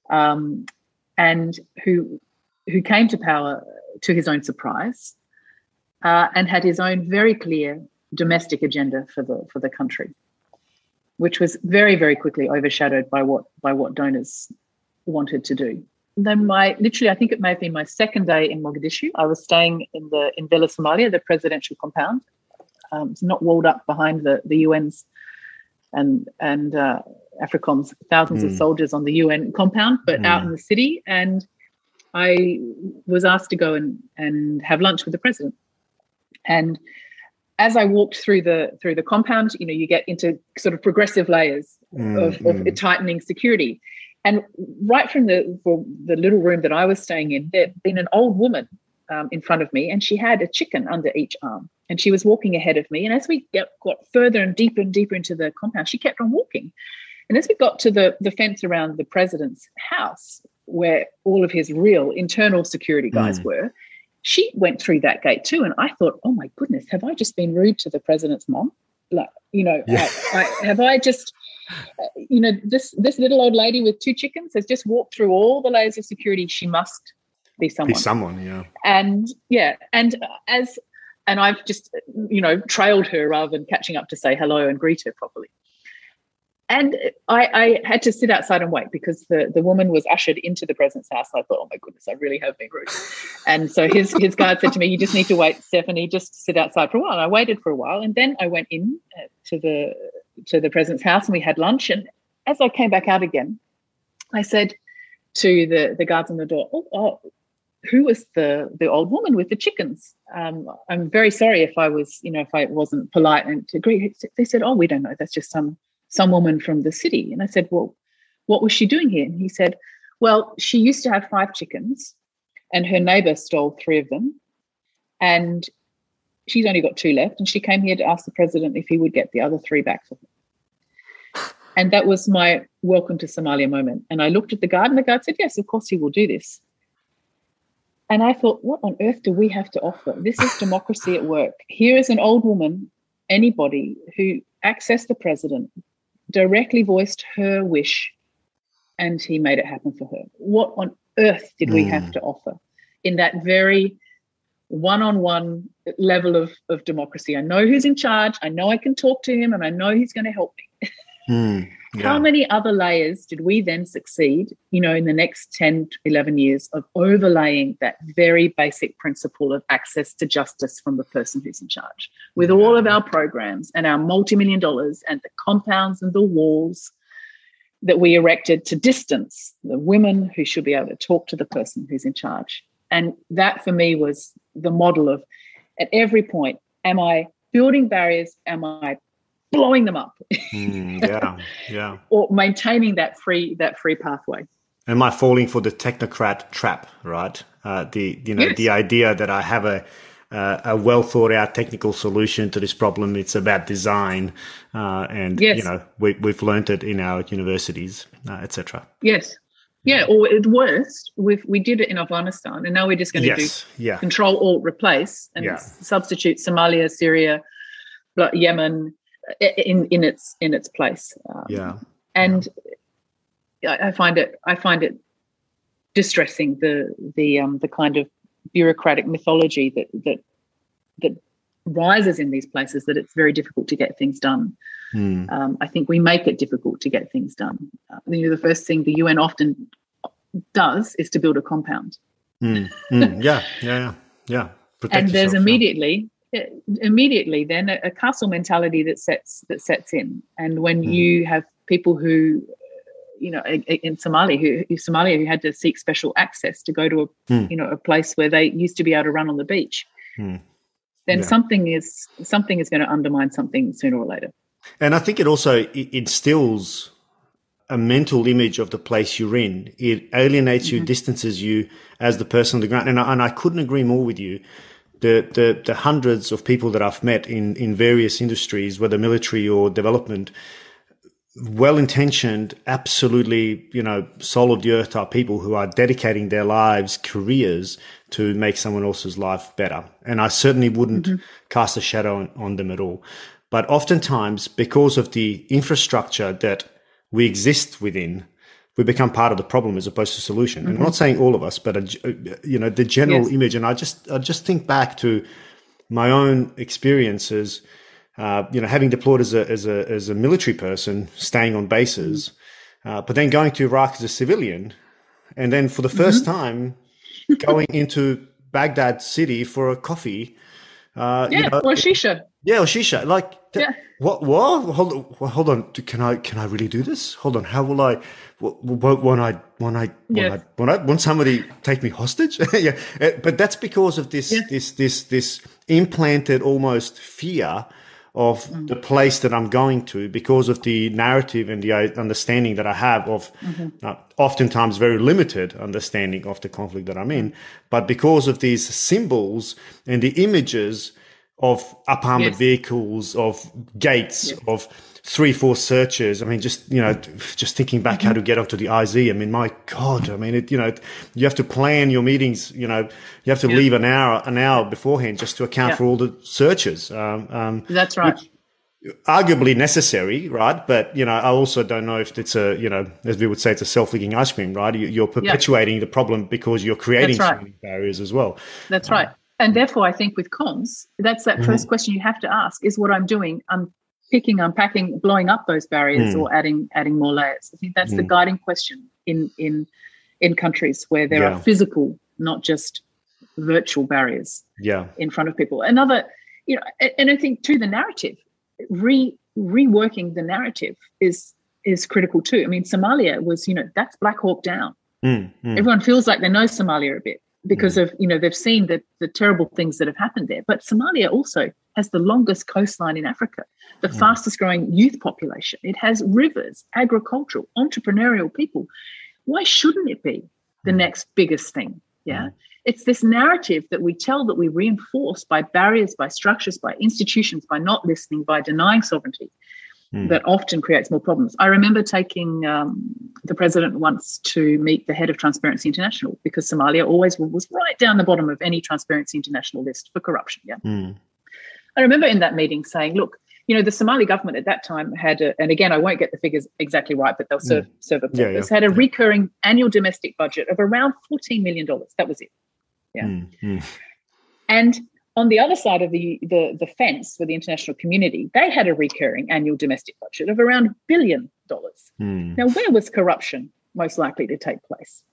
um, and who who came to power to his own surprise uh, and had his own very clear domestic agenda for the for the country, which was very very quickly overshadowed by what by what donors wanted to do. Then my literally, I think it may have been my second day in Mogadishu. I was staying in the in Villa Somalia, the presidential compound. Um, it's not walled up behind the the UN's and and uh, AFRICOM's thousands mm. of hmm. soldiers on the UN compound, but mm. out in the city. And I was asked to go and and have lunch with the president. And as I walked through the through the compound, you know, you get into sort of progressive layers mm, of, of mm. tightening security. And right from the the little room that I was staying in, there'd been an old woman um, in front of me, and she had a chicken under each arm, and she was walking ahead of me. And as we get, got further and deeper and deeper into the compound, she kept on walking. And as we got to the the fence around the president's house, where all of his real internal security guys mm. were, she went through that gate too. And I thought, oh my goodness, have I just been rude to the president's mom? Like, you know, yeah. I, I, have I just, you know, this this little old lady with two chickens has just walked through all the layers of security. She must be someone. Be someone, yeah. And yeah, and as and I've just, you know, trailed her rather than catching up to say hello and greet her properly and I, I, had to sit outside and wait because the, the woman was ushered into the president's house. I thought, oh my goodness, I really have been rude. And so his his guard said to me, "You just need to wait, Stephanie. Just sit outside for a while." And I waited for a while, and then I went in uh, to the to the president's house, and we had lunch. And as I came back out again, I said to the the guards on the door, "Oh, oh who was the the old woman with the chickens? Um, I'm very sorry if I was, you know, if I wasn't polite and to agree." They said, "Oh, we don't know. That's just some." some woman from the city. And I said, Well, what was she doing here? And he said, Well, she used to have five chickens and her neighbor stole three of them. And she's only got two left. And she came here to ask the president if he would get the other three back for her. And that was my welcome to Somalia moment. And I looked at the guard, and the guard said, Yes, of course he will do this. And I thought, what on earth do we have to offer? This is democracy at work. Here is an old woman, anybody who accessed the president, directly voiced her wish and he made it happen for her. What on earth did we have hmm. to offer in that very one on one level of, of democracy? I know who's in charge, I know I can talk to him, and I know he's going to help me. Mm. Yeah. How many other layers did we then succeed, you know, in the next 10, 11 years of overlaying that very basic principle of access to justice from the person who's in charge with yeah. all of our programs and our multi million dollars and the compounds and the walls that we erected to distance the women who should be able to talk to the person who's in charge? And that for me was the model of at every point, am I building barriers? Am I blowing them up. mm, yeah, yeah. or maintaining that free that free pathway. Am I falling for the technocrat trap? Right. Uh, the you know yes. the idea that I have a uh, a well thought out technical solution to this problem. It's about design, uh, and yes. you know we, we've learned it in our universities, uh, etc. Yes, yeah. Or at worst, we we did it in Afghanistan, and now we're just going to yes. do yeah. control alt replace and yeah. substitute Somalia, Syria, Yemen, in in its in its place. Um, yeah, and yeah. I, I find it I find it distressing the the um, the kind of bureaucratic mythology that that that rises in these places that it's very difficult to get things done. Mm. Um, I think we make it difficult to get things done. Uh, you know, the first thing the UN often does is to build a compound. Mm. Mm. yeah, yeah, yeah, yeah. Protect and there's immediately immediately then a, a, castle mentality that sets that sets in and when mm. you have people who you know in Somalia who Somalia who had to seek special access to go to a mm. you know a place where they used to be able to run on the beach mm. Then yeah. something is something is going to undermine something sooner or later and i think it also instills a mental image of the place you're in it alienates mm-hmm. you distances you as the person on the ground and I, and I couldn't agree more with you the, the, the hundreds of people that I've met in, in various industries, whether military or development, well-intentioned, absolutely, you know, soul of the earth type people who are dedicating their lives, careers to make someone else's life better. And I certainly wouldn't mm-hmm. cast a shadow on, on them at all. But oftentimes, because of the infrastructure that we exist within, we become part of the problem as opposed to solution. Mm-hmm. And I'm not saying all of us, but a, you know the general yes. image. And I just I just think back to my own experiences uh, you know, having deployed as a, as a, as a military person, staying on bases, uh, but then going to Iraq as a civilian, and then for the 1st mm-hmm. time going into Baghdad city for a coffee. Uh, yeah, you know, or shisha. Yeah, or shisha. Like, yeah. what? What? Hold on, hold on. Can I? Can I really do this? Hold on. How will I? When I? When I? I? When I? When somebody take me hostage? yeah, uh, but that's because of this. Yeah. This. This. This implanted almost fear of mm-hmm. the place that I'm going to because of the narrative and the understanding that I have of mm-hmm. uh, oftentimes very limited understanding of the conflict that I'm in. But because of these symbols and the images of up armored yes. vehicles, of gates, yes. of three, four searches. I mean, just, you know, just thinking back mm-hmm. how to get onto the IZ. I mean, my God, I mean, it, you know, you have to plan your meetings, you know, you have to yeah. leave an hour, an hour beforehand just to account yeah. for all the searches. Um, um, That's right. arguably necessary, right? But you know, I also don't know if it's a you know, as we would say, it's a self-licking ice cream, right? You're perpetuating the problem because you're creating right. barriers as well. That's right. And therefore, I think with comms, that's that 1st mm-hmm. question you have to ask: Is what I'm doing? I'm picking, unpacking, blowing up those barriers mm. or adding adding more layers. I think that's mm. the guiding question in in in countries where there yeah. are physical, not just virtual barriers yeah. in front of people. Another, you know, and I think too the narrative, re reworking the narrative is is critical too. I mean, Somalia was, you know, that's Black Hawk down. Mm, mm. Everyone feels like they know Somalia a bit because mm. of you know they've seen the the terrible things that have happened there. But Somalia also has the longest coastline in Africa, the mm. fastest growing youth population. It has rivers, agricultural, entrepreneurial people. Why shouldn't it be the mm. next biggest thing? Yeah. Mm. It's this narrative that we tell that we reinforce by barriers, by structures, by institutions, by not listening, by denying sovereignty mm. that often creates more problems. I remember taking um, the president once to meet the head of Transparency International because Somalia always was right down the bottom of any Transparency International list for corruption. Yeah. Mm. I remember in that meeting saying, look, you know, the Somali government at that time had, a, and again, I won't get the figures exactly right, but they'll serve, mm. serve a purpose, yeah, yeah. had a recurring annual domestic budget of around $14 million. That was it. Yeah. Mm. And on the other side of the, the, the fence for the international community, they had a recurring annual domestic budget of around a billion dollars. Mm. Now, where was corruption most likely to take place?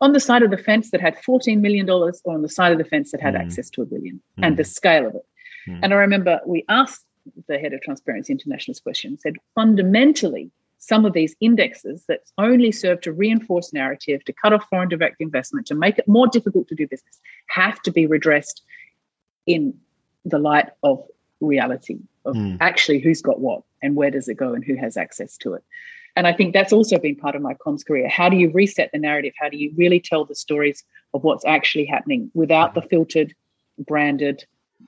On the side of the fence that had $14 million or on the side of the fence that had mm. access to a billion mm. and the scale of it. Hmm. And I remember we asked the head of Transparency International's question, said fundamentally, some of these indexes that only serve to reinforce narrative, to cut off foreign direct investment, to make it more difficult to do business, have to be redressed in the light of reality of mm. actually who's got what and where does it go and who has access to it. And I think that's also been part of my comms career. How do you reset the narrative? How do you really tell the stories of what's actually happening without the filtered, branded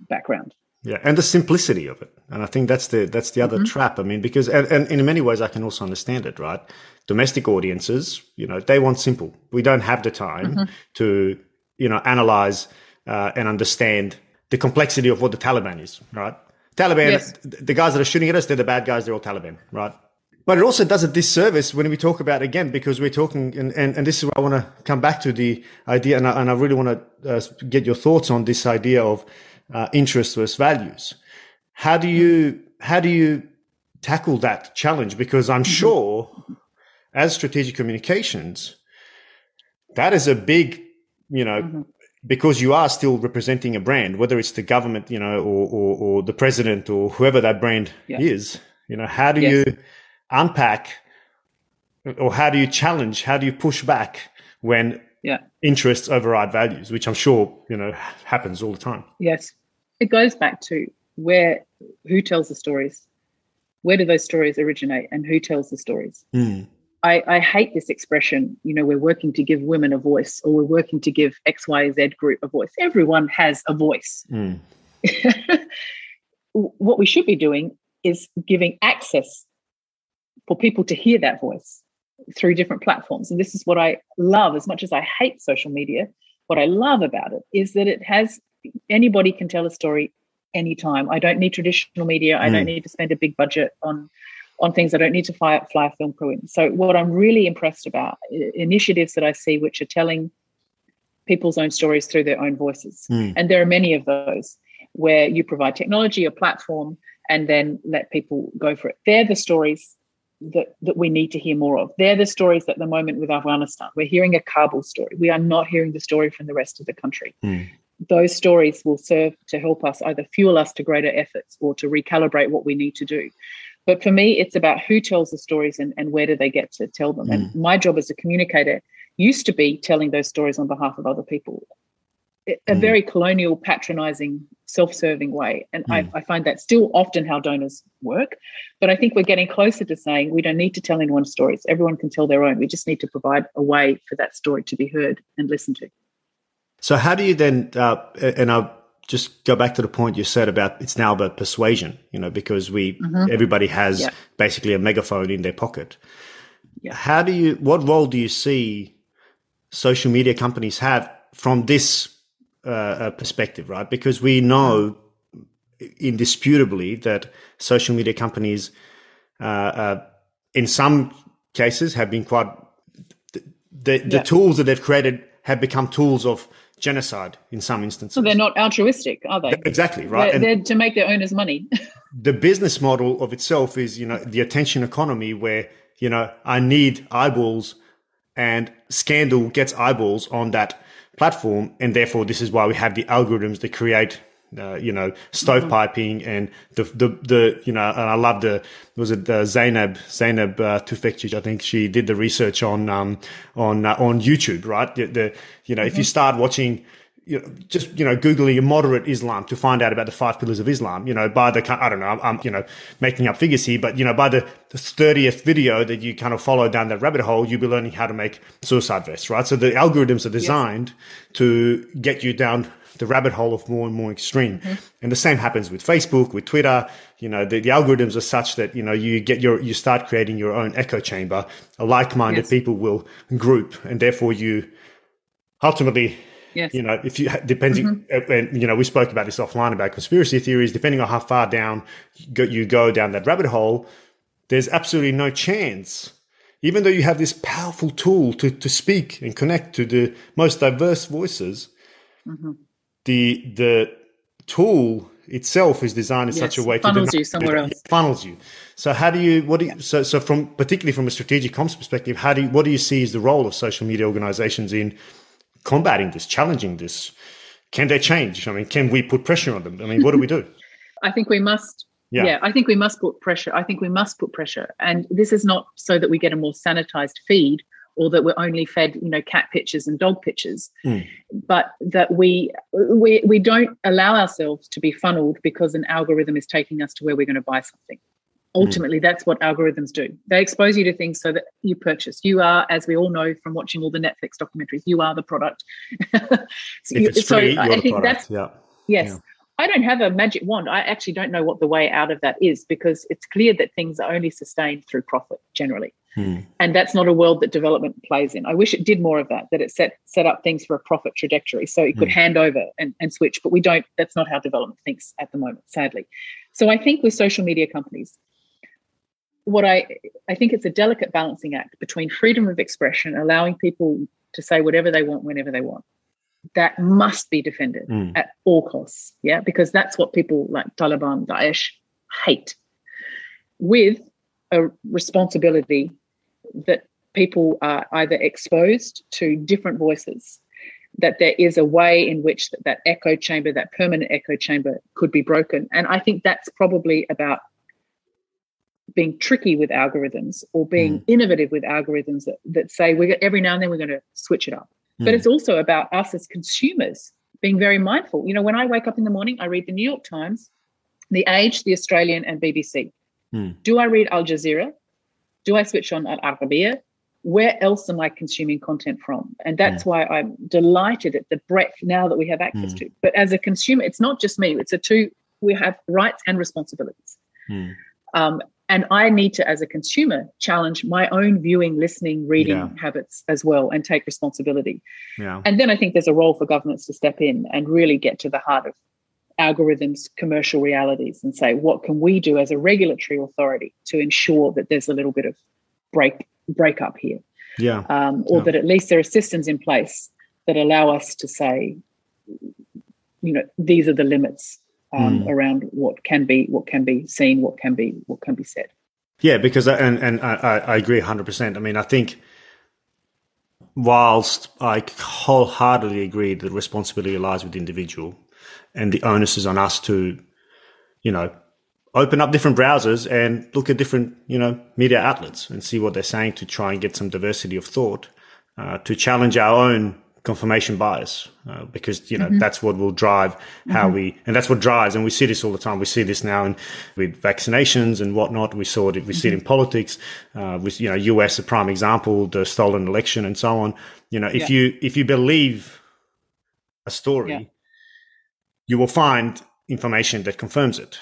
background? Yeah, and the simplicity of it, and I think that's the that's the other mm-hmm. trap. I mean, because and, and, in many ways, I can also understand it. Right, domestic audiences, you know, they want simple. We don't have the time mm-hmm. to you know analyze uh, and understand the complexity of what the Taliban is, right? Taliban, yes. the guys that are shooting at us, they're the bad guys, they're all Taliban, right? But it also does a disservice when we talk about again because we're talking, and, and, and this is where I want to come back to the idea, and I, and I really want to uh, get your thoughts on this idea of uh, interest versus values. How do you how do you tackle that challenge? Because I'm mm-hmm. sure, as strategic communications, that is a big, you know, mm-hmm because you are still representing a brand, whether it's the government, you know, or, or, or the president or whoever that brand yeah. is, you know, how do yes. you unpack or how do you challenge, how do you push back when yeah. interests override values, which I'm sure, you know, happens all the time. Yes. It goes back to where, who tells the stories? Where do those stories originate and who tells the stories? Mm. I, I, hate this expression, you know, we're working to give women a voice or we're working to give XYZ group a voice. Everyone has a voice. Mm. what we should be doing is giving access for people to hear that voice through different platforms. And this is what I love as much as I hate social media. What I love about it is that it has anybody can tell a story anytime. I don't need traditional media. I mm. don't need to spend a big budget on on things I don't need to fly, fly a film crew in. So what I'm really impressed about initiatives that I see which are telling people's own stories through their own voices. Mm. And there are many of those where you provide technology, a platform, and then let people go for it. They're the stories that, that we need to hear more of. They're the stories at the moment with Afghanistan. We're hearing a Kabul story. We are not hearing the story from the rest of the country. Mm. Those stories will serve to help us either fuel us to greater efforts or to recalibrate what we need to do. But for me, it's about who tells the stories and, and where do they get to tell them. Mm. And my job as a communicator used to be telling those stories on behalf of other people a mm. very colonial, patronizing, self serving way. And mm. I, I, find that still often how donors work. But I think we're getting closer to saying we don't need to tell anyone's stories. Everyone can tell their own. We just need to provide a way for that story to be heard and listened to. So, how do you then, uh, and I'll just go back to the point you said about it's now about persuasion, you know, because we, mm-hmm. everybody has yeah. basically a megaphone in their pocket. Yeah. How do you, what role do you see social media companies have from this uh, perspective, right? Because we know indisputably that social media companies, uh, uh, in some cases, have been quite the, the, yeah. the, tools that they've created have become tools of genocide in some instances. So they're not altruistic, are they? Exactly right. They're, they're to make their owners money. the business model of itself is, you know, the attention economy, where you know I need eyeballs, and Scandal gets eyeballs on that platform, and therefore this is why we have the algorithms that create. Uh, you know, stovepiping mm-hmm. and the, the, the, you know, and I love the, was it the Zainab, Zainab uh, Tufekci, I think she did the research on, um, on, uh, on YouTube, right? The, the you know, mm-hmm. if you mm-hmm. start watching, you know, just you know, googling moderate Islam to find out about the five pillars of Islam. You know, by the I don't know, I'm, I'm you know making up figures here, but you know, by the thirtieth video that you kind of follow down that rabbit hole, you'll be learning how to make suicide vests, right? So the algorithms are designed to get you down the rabbit hole of more and more extreme. Mm-hmm. And the same happens with Facebook, with Twitter. You know, the, the, algorithms are such that, you know, you get your, you start creating your own echo chamber. A like-minded yes. people will group and therefore you ultimately Yes. You know, if you depending, mm-hmm. and you know, we spoke about this offline about conspiracy theories. Depending on how far down you go, you go down that rabbit hole, there's absolutely no chance. Even though you have this powerful tool to to speak and connect to the most diverse voices, mm-hmm. The the tool itself is designed in yes, such a way funnels to you somewhere else. funnels you. So how do you what do you, so so from particularly from a strategic comms perspective, how do you, what do you see is the role of social media organizations in combating this, challenging this? Can they change? I mean, can we put pressure on them? I mean, what do we do? I think we must. Yeah. yeah, I think we must put pressure. I think we must put pressure. And this is not so that we get a more sanitized feed or that we're only fed, you know, cat pictures and dog pictures, mm. but that we we we don't allow ourselves to be funneled because an algorithm is taking us to where we're going to buy something. Mm. ultimately that's what algorithms do they expose you to things so that you purchase you are as we all know from watching all the netflix documentaries you are the product so, you, so free, i think product. that's yeah yes yeah. i don't have a magic wand i actually don't know what the way out of that is because it's clear that things are only sustained through profit generally hmm. and that's not a world that development plays in i wish it did more of that that it set set up things for a profit trajectory so it could hmm. hand over and, and switch but we don't that's not how development thinks at the moment sadly so i think with social media companies what I I think it's a delicate balancing act between freedom of expression, allowing people to say whatever they want whenever they want. That must be defended mm. at all costs. Yeah, because that's what people like Taliban, Daesh hate. With a responsibility that people are either exposed to different voices, that there is a way in which that, that echo chamber, that permanent echo chamber, could be broken. And I think that's probably about being tricky with algorithms or being mm. innovative with algorithms that, that say we every now and then we're going to switch it up. Mm. But it's also about us as consumers being very mindful. You know, when I wake up in the morning, I read the New York Times, The Age, The Australian, and BBC. Mm. Do I read Al Jazeera? Do I switch on Al Arabiya? Where else am I consuming content from? And that's mm. why I'm delighted at the breadth now that we have access mm. to. But as a consumer, it's not just me, it's a two, we have rights and responsibilities. Mm. Um, and I need to, as a consumer, challenge my own viewing, listening, reading yeah. habits as well and take responsibility. Yeah. And then I think there's a role for governments to step in and really get to the heart of algorithms, commercial realities, and say, what can we do as a regulatory authority to ensure that there's a little bit of break break up here? Yeah. Um, or yeah. that at least there are systems in place that allow us to say, you know, these are the limits um, mm. around what can be what can be seen, what can be what can be said. Yeah, because and and I, I agree hundred percent. I mean, I think whilst I wholeheartedly agree that responsibility lies with the individual, and the onus is on us to, you know, open up different browsers and look at different, you know, media outlets and see what they're saying to try and get some diversity of thought, uh, to challenge our own confirmation bias uh, because you know mm-hmm. that's what will drive how mm-hmm. we and that's what drives and we see this all the time we see this now in with vaccinations and whatnot we saw it we mm-hmm. see it in mm-hmm. politics uh, with you know us a prime example the stolen election and so on you know if yeah. you if you believe a story yeah. You will find information that confirms it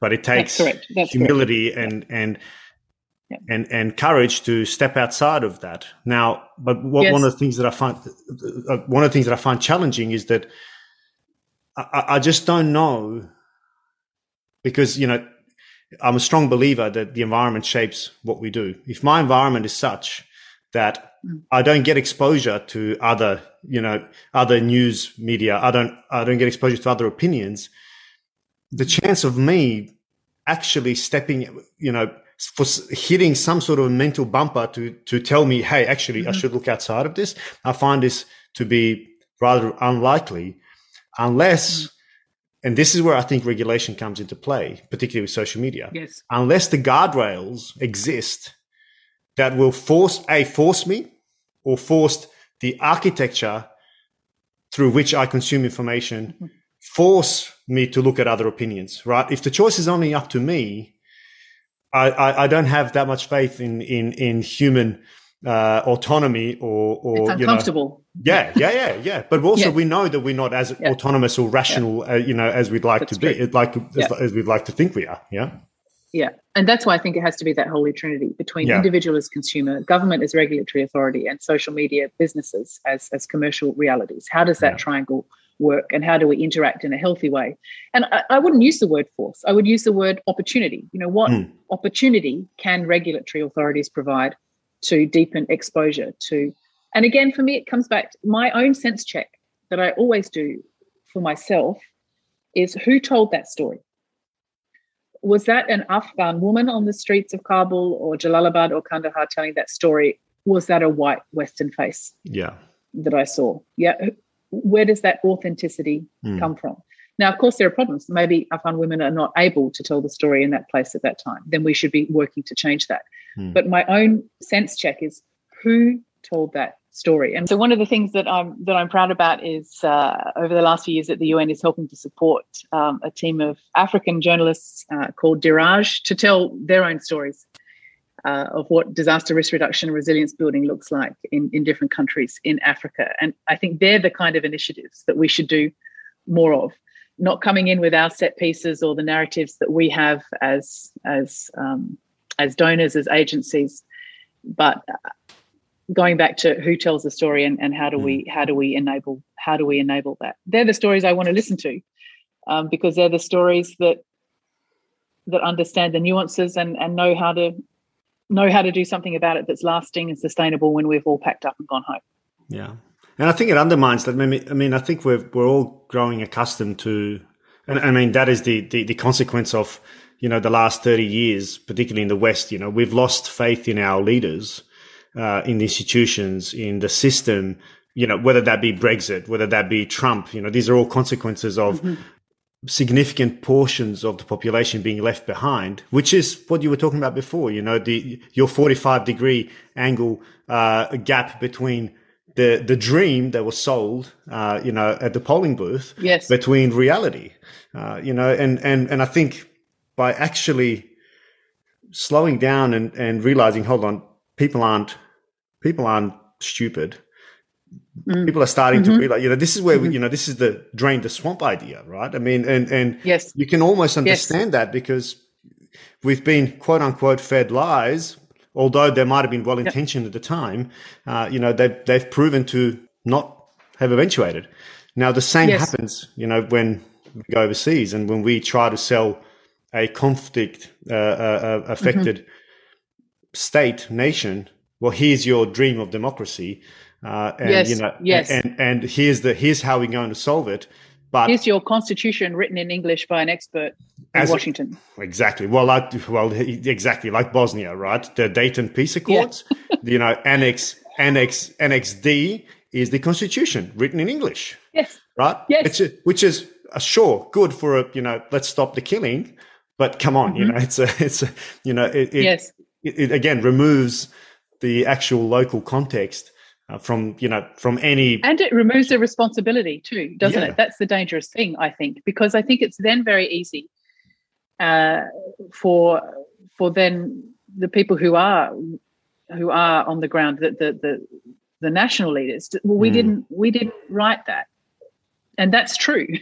but it takes humility correct. and and yeah. and and courage to step outside of that. Now, but what, yes. one of the things that I find uh, one of the things that I find challenging is that I, I just don't know because you know I'm a strong believer that the environment shapes what we do. If my environment is such that mm. I don't get exposure to other, you know, other news media, I don't, I don't get exposure to other opinions. The chance of me actually stepping, you know, for hitting some sort of mental bumper to to tell me, hey, actually, mm-hmm. I should look outside of this. I find this to be rather unlikely, unless, mm-hmm. and this is where I think regulation comes into play, particularly with social media. Yes. Unless the guardrails exist that will force a force me or force the architecture through which I consume information, mm-hmm. force me to look at other opinions. Right? If the choice is only up to me I, I, I don't have that much faith in in in human uh, autonomy or or it's uncomfortable. You know, yeah, yeah, yeah, yeah. But also, yeah. we know that we're not as yeah. autonomous or rational, yeah. uh, you know, as we'd like that's to be, like as, as, we'd like to think we are. Yeah. Yeah, and that's why I think it has to be that holy trinity between individual as consumer, government as regulatory authority, and social media businesses as as commercial realities. How does that triangle work and how do we interact in a healthy way? And I, I, wouldn't use the word force. I would use the word opportunity. You know what mm. opportunity can regulatory authorities provide to deepen exposure to? And again for me it comes back to my own sense check that i always do for myself is who told that story was that an afghan woman on the streets of kabul or jalalabad or kandahar telling that story was that a white western face yeah that i saw yeah where does that authenticity mm. come from? Now, of course, there are problems. Maybe Afghan women are not able to tell the story in that place at that time. Then we should be working to change that. Mm. But my own sense check is who told that story. And so, one of the things that I'm that I'm proud about is uh, over the last few years that the UN is helping to support um, a team of African journalists uh, called Diraj to tell their own stories uh, of what disaster risk reduction and resilience building looks like in, in different countries in Africa. And I think they're the kind of initiatives that we should do more of. Not coming in with our set pieces or the narratives that we have as as um, as donors, as agencies, but going back to who tells the story and, and how do we mm. how do we enable how do we enable that? They're the stories I want to listen to um, because they're the stories that that understand the nuances and and know how to know how to do something about it that's lasting and sustainable when we've all packed up and gone home. Yeah. And I think it undermines that. I mean, I mean, I think we're we're all growing accustomed to, and I mean that is the, the the consequence of you know the last thirty years, particularly in the West. You know, we've lost faith in our leaders, uh, in the institutions, in the system. You know, whether that be Brexit, whether that be Trump. You know, these are all consequences of mm-hmm significant portions of the population being left behind, which is what you were talking about before. You know, the your 45 degree angle uh, gap between the the dream that was sold, uh, you know, at the polling booth, yes, between reality, uh, you know, and and and I think by actually slowing down and and realizing, hold on, people aren't people aren't stupid Mm. People are starting mm-hmm. to realize, you know, this is where mm-hmm. we, you know, this is the drain the swamp idea, right? I mean, and and yes, you can almost understand yes. that because we've been quote unquote fed lies, although they might have been well intentioned yep. at the time. Uh, you know, they've they've proven to not have eventuated. Now the same yes. happens, you know, when we go overseas and when we try to sell a conflict uh, uh, uh affected mm-hmm. state nation. Well, here's your dream of democracy, uh, and yes. you know, yes. and and here's the here's how we're going to solve it. But here's your constitution written in English by an expert in as, Washington. Exactly. Well, like well, exactly like Bosnia, right? The Dayton Peace Accords. Yeah. you know, Annex Annex Annex D is the constitution written in English. Yes. Right. Yes. Which, which is uh, sure good for a you know let's stop the killing, but come on, mm-hmm. you know it's a it's a you know it, it yes it, it, again removes the actual local context uh, from you know from any and it removes the responsibility too doesn't yeah. it that's the dangerous thing i think because i think it's then very easy uh, for for then the people who are who are on the ground the the the, the national leaders well we mm. didn't we didn't write that. And that's true.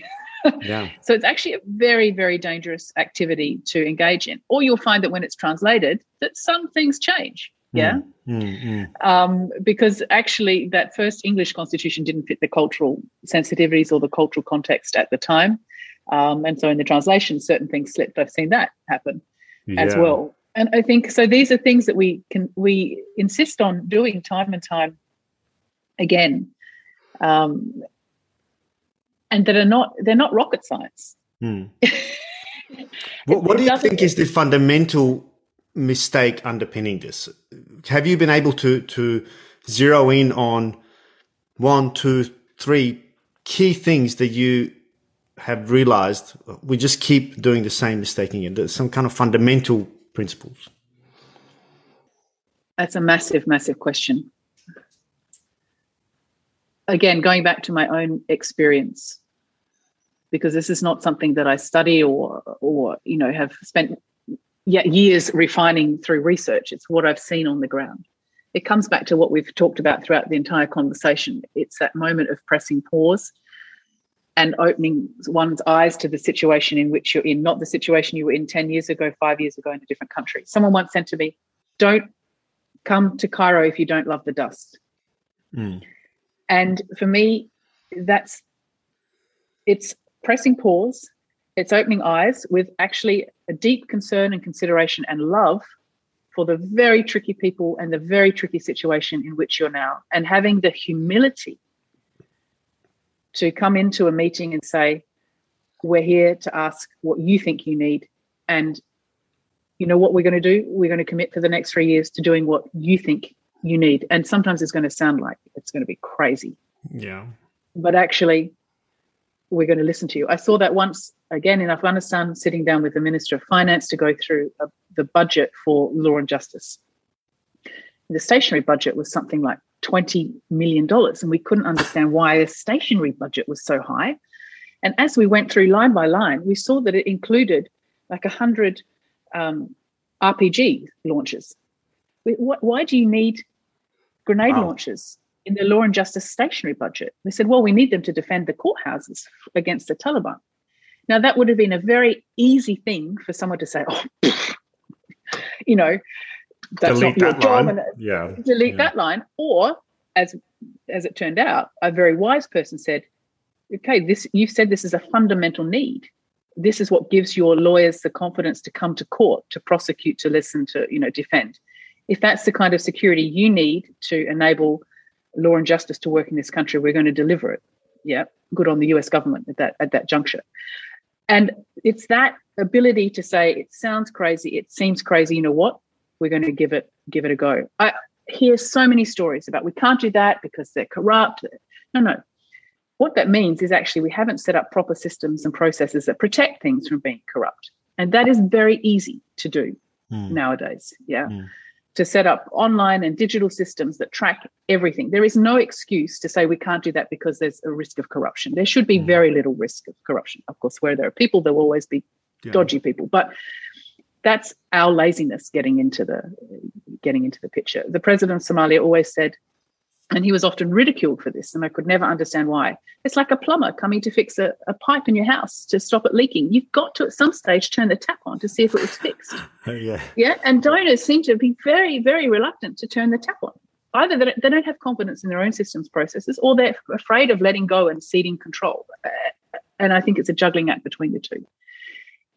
Yeah. So it's actually a very very dangerous activity to engage in. Or you'll find that when it's translated that some things change yeah mm, mm, mm. Um, because actually that first english constitution didn't fit the cultural sensitivities or the cultural context at the time um, and so in the translation certain things slipped i've seen that happen yeah. as well and i think so these are things that we can we insist on doing time and time again um, and that are not they're not rocket science mm. what, what do you think is the fundamental mistake underpinning this? Have you been able to to zero in on one, two, three key things that you have realized we just keep doing the same mistake again? There's some kind of fundamental principles. That's a massive, massive question. Again, going back to my own experience, because this is not something that I study or or you know have spent years refining through research. It's what I've seen on the ground. It comes back to what we've talked about throughout the entire conversation. It's that moment of pressing pause and opening one's eyes to the situation in which you're in, not the situation you were in 10 years ago, five years ago in a different country. Someone once said to me, Don't come to Cairo if you don't love the dust. Mm. And for me, that's it's pressing pause it's opening eyes with actually a deep concern and consideration and love for the very tricky people and the very tricky situation in which you're now, and having the humility to come into a meeting and say, We're here to ask what you think you need. And you know what we're going to do? We're going to commit for the next three years to doing what you think you need. And sometimes it's going to sound like it's going to be crazy. Yeah. But actually, we're going to listen to you. I saw that once again in Afghanistan, sitting down with the Minister of Finance to go through a, the budget for law and justice. The stationery budget was something like $20 million, and we couldn't understand why a stationery budget was so high. And as we went through line by line, we saw that it included like 100 um, RPG launches. Why do you need grenade wow. launches in the law and justice stationery budget. They said, well, we need them to defend the courthouses against the Taliban. Now, that would have been a very easy thing for someone to say, oh, you know, that's delete not your job. And uh, yeah. Delete yeah. that line. Or, as as it turned out, a very wise person said, okay, this you've said this is a fundamental need. This is what gives your lawyers the confidence to come to court, to prosecute, to listen, to, you know, defend. If that's the kind of security you need to enable law and justice to work in this country, we're going to deliver it. Yeah, good on the US government at that at that juncture. And it's that ability to say it sounds crazy, it seems crazy. You know what? We're going to give it give it a go. I hear so many stories about we can't do that because they're corrupt. No, no. What that means is actually we haven't set up proper systems and processes that protect things from being corrupt. And that is very easy to do mm. nowadays. Yeah. Mm to set up online and digital systems that track everything. There is no excuse to say we can't do that because there's a risk of corruption. There should be mm. very little risk of corruption. Of course, where there are people, there will always be yeah. dodgy people, but that's our laziness getting into the getting into the picture. The president of Somalia always said, And he was often ridiculed for this, and I could never understand why. It's like a plumber coming to fix a, a pipe in your house to stop it leaking. You've got to, at some stage, turn the tap on to see if it was fixed. Yeah. Yeah. And donors seem to be very, very reluctant to turn the tap on. Either they don't, they don't have confidence in their own systems processes or they're afraid of letting go and ceding control. Uh, and I think it's a juggling act between the two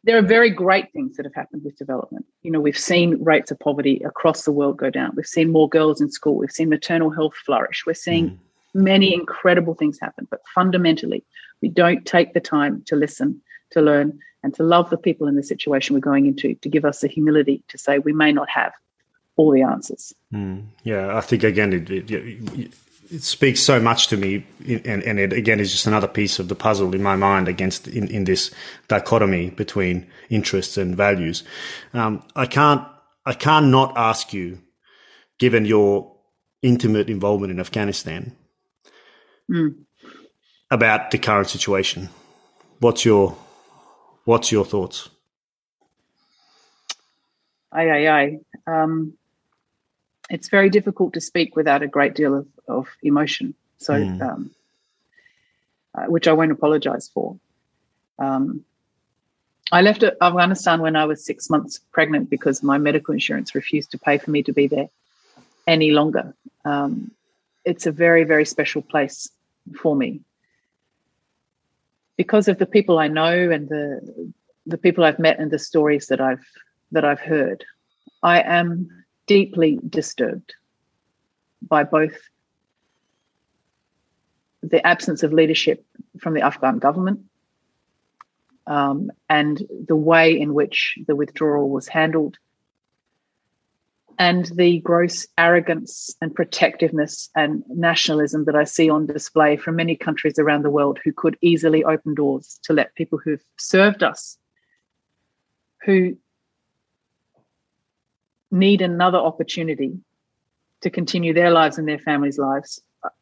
there are very great things that have happened with development. You know, we've seen rates of poverty across the world go down. We've seen more girls in school. We've seen maternal health flourish. We're seeing mm. many incredible things happen. But fundamentally, we don't take the time to listen, to learn, and to love the people in the situation we're going into to give us the humility to say we may not have all the answers. Mm. Yeah, I think again, it, it, it speaks so much to me, and, and it again is just another piece of the puzzle in my mind against in, in this dichotomy between interests and values. Um, I can't I can't not ask you, given your intimate involvement in Afghanistan, mm. about the current situation. What's your What's your thoughts? Aye, aye, aye. Um, it's very difficult to speak without a great deal of, of emotion. So, mm. um, uh, which I won't apologize for. Um, I left Afghanistan when I was six months pregnant because my medical insurance refused to pay for me to be there any longer. Um, it's a very, very special place for me because of the people I know and the the people I've met and the stories that I've that I've heard. I am deeply disturbed by both the absence of leadership from the Afghan government um, and the way in which the withdrawal was handled and the gross arrogance and protectiveness and nationalism that I see on display from many countries around the world who could easily open doors to let people who've served us, who need another opportunity to continue their lives and their families' lives.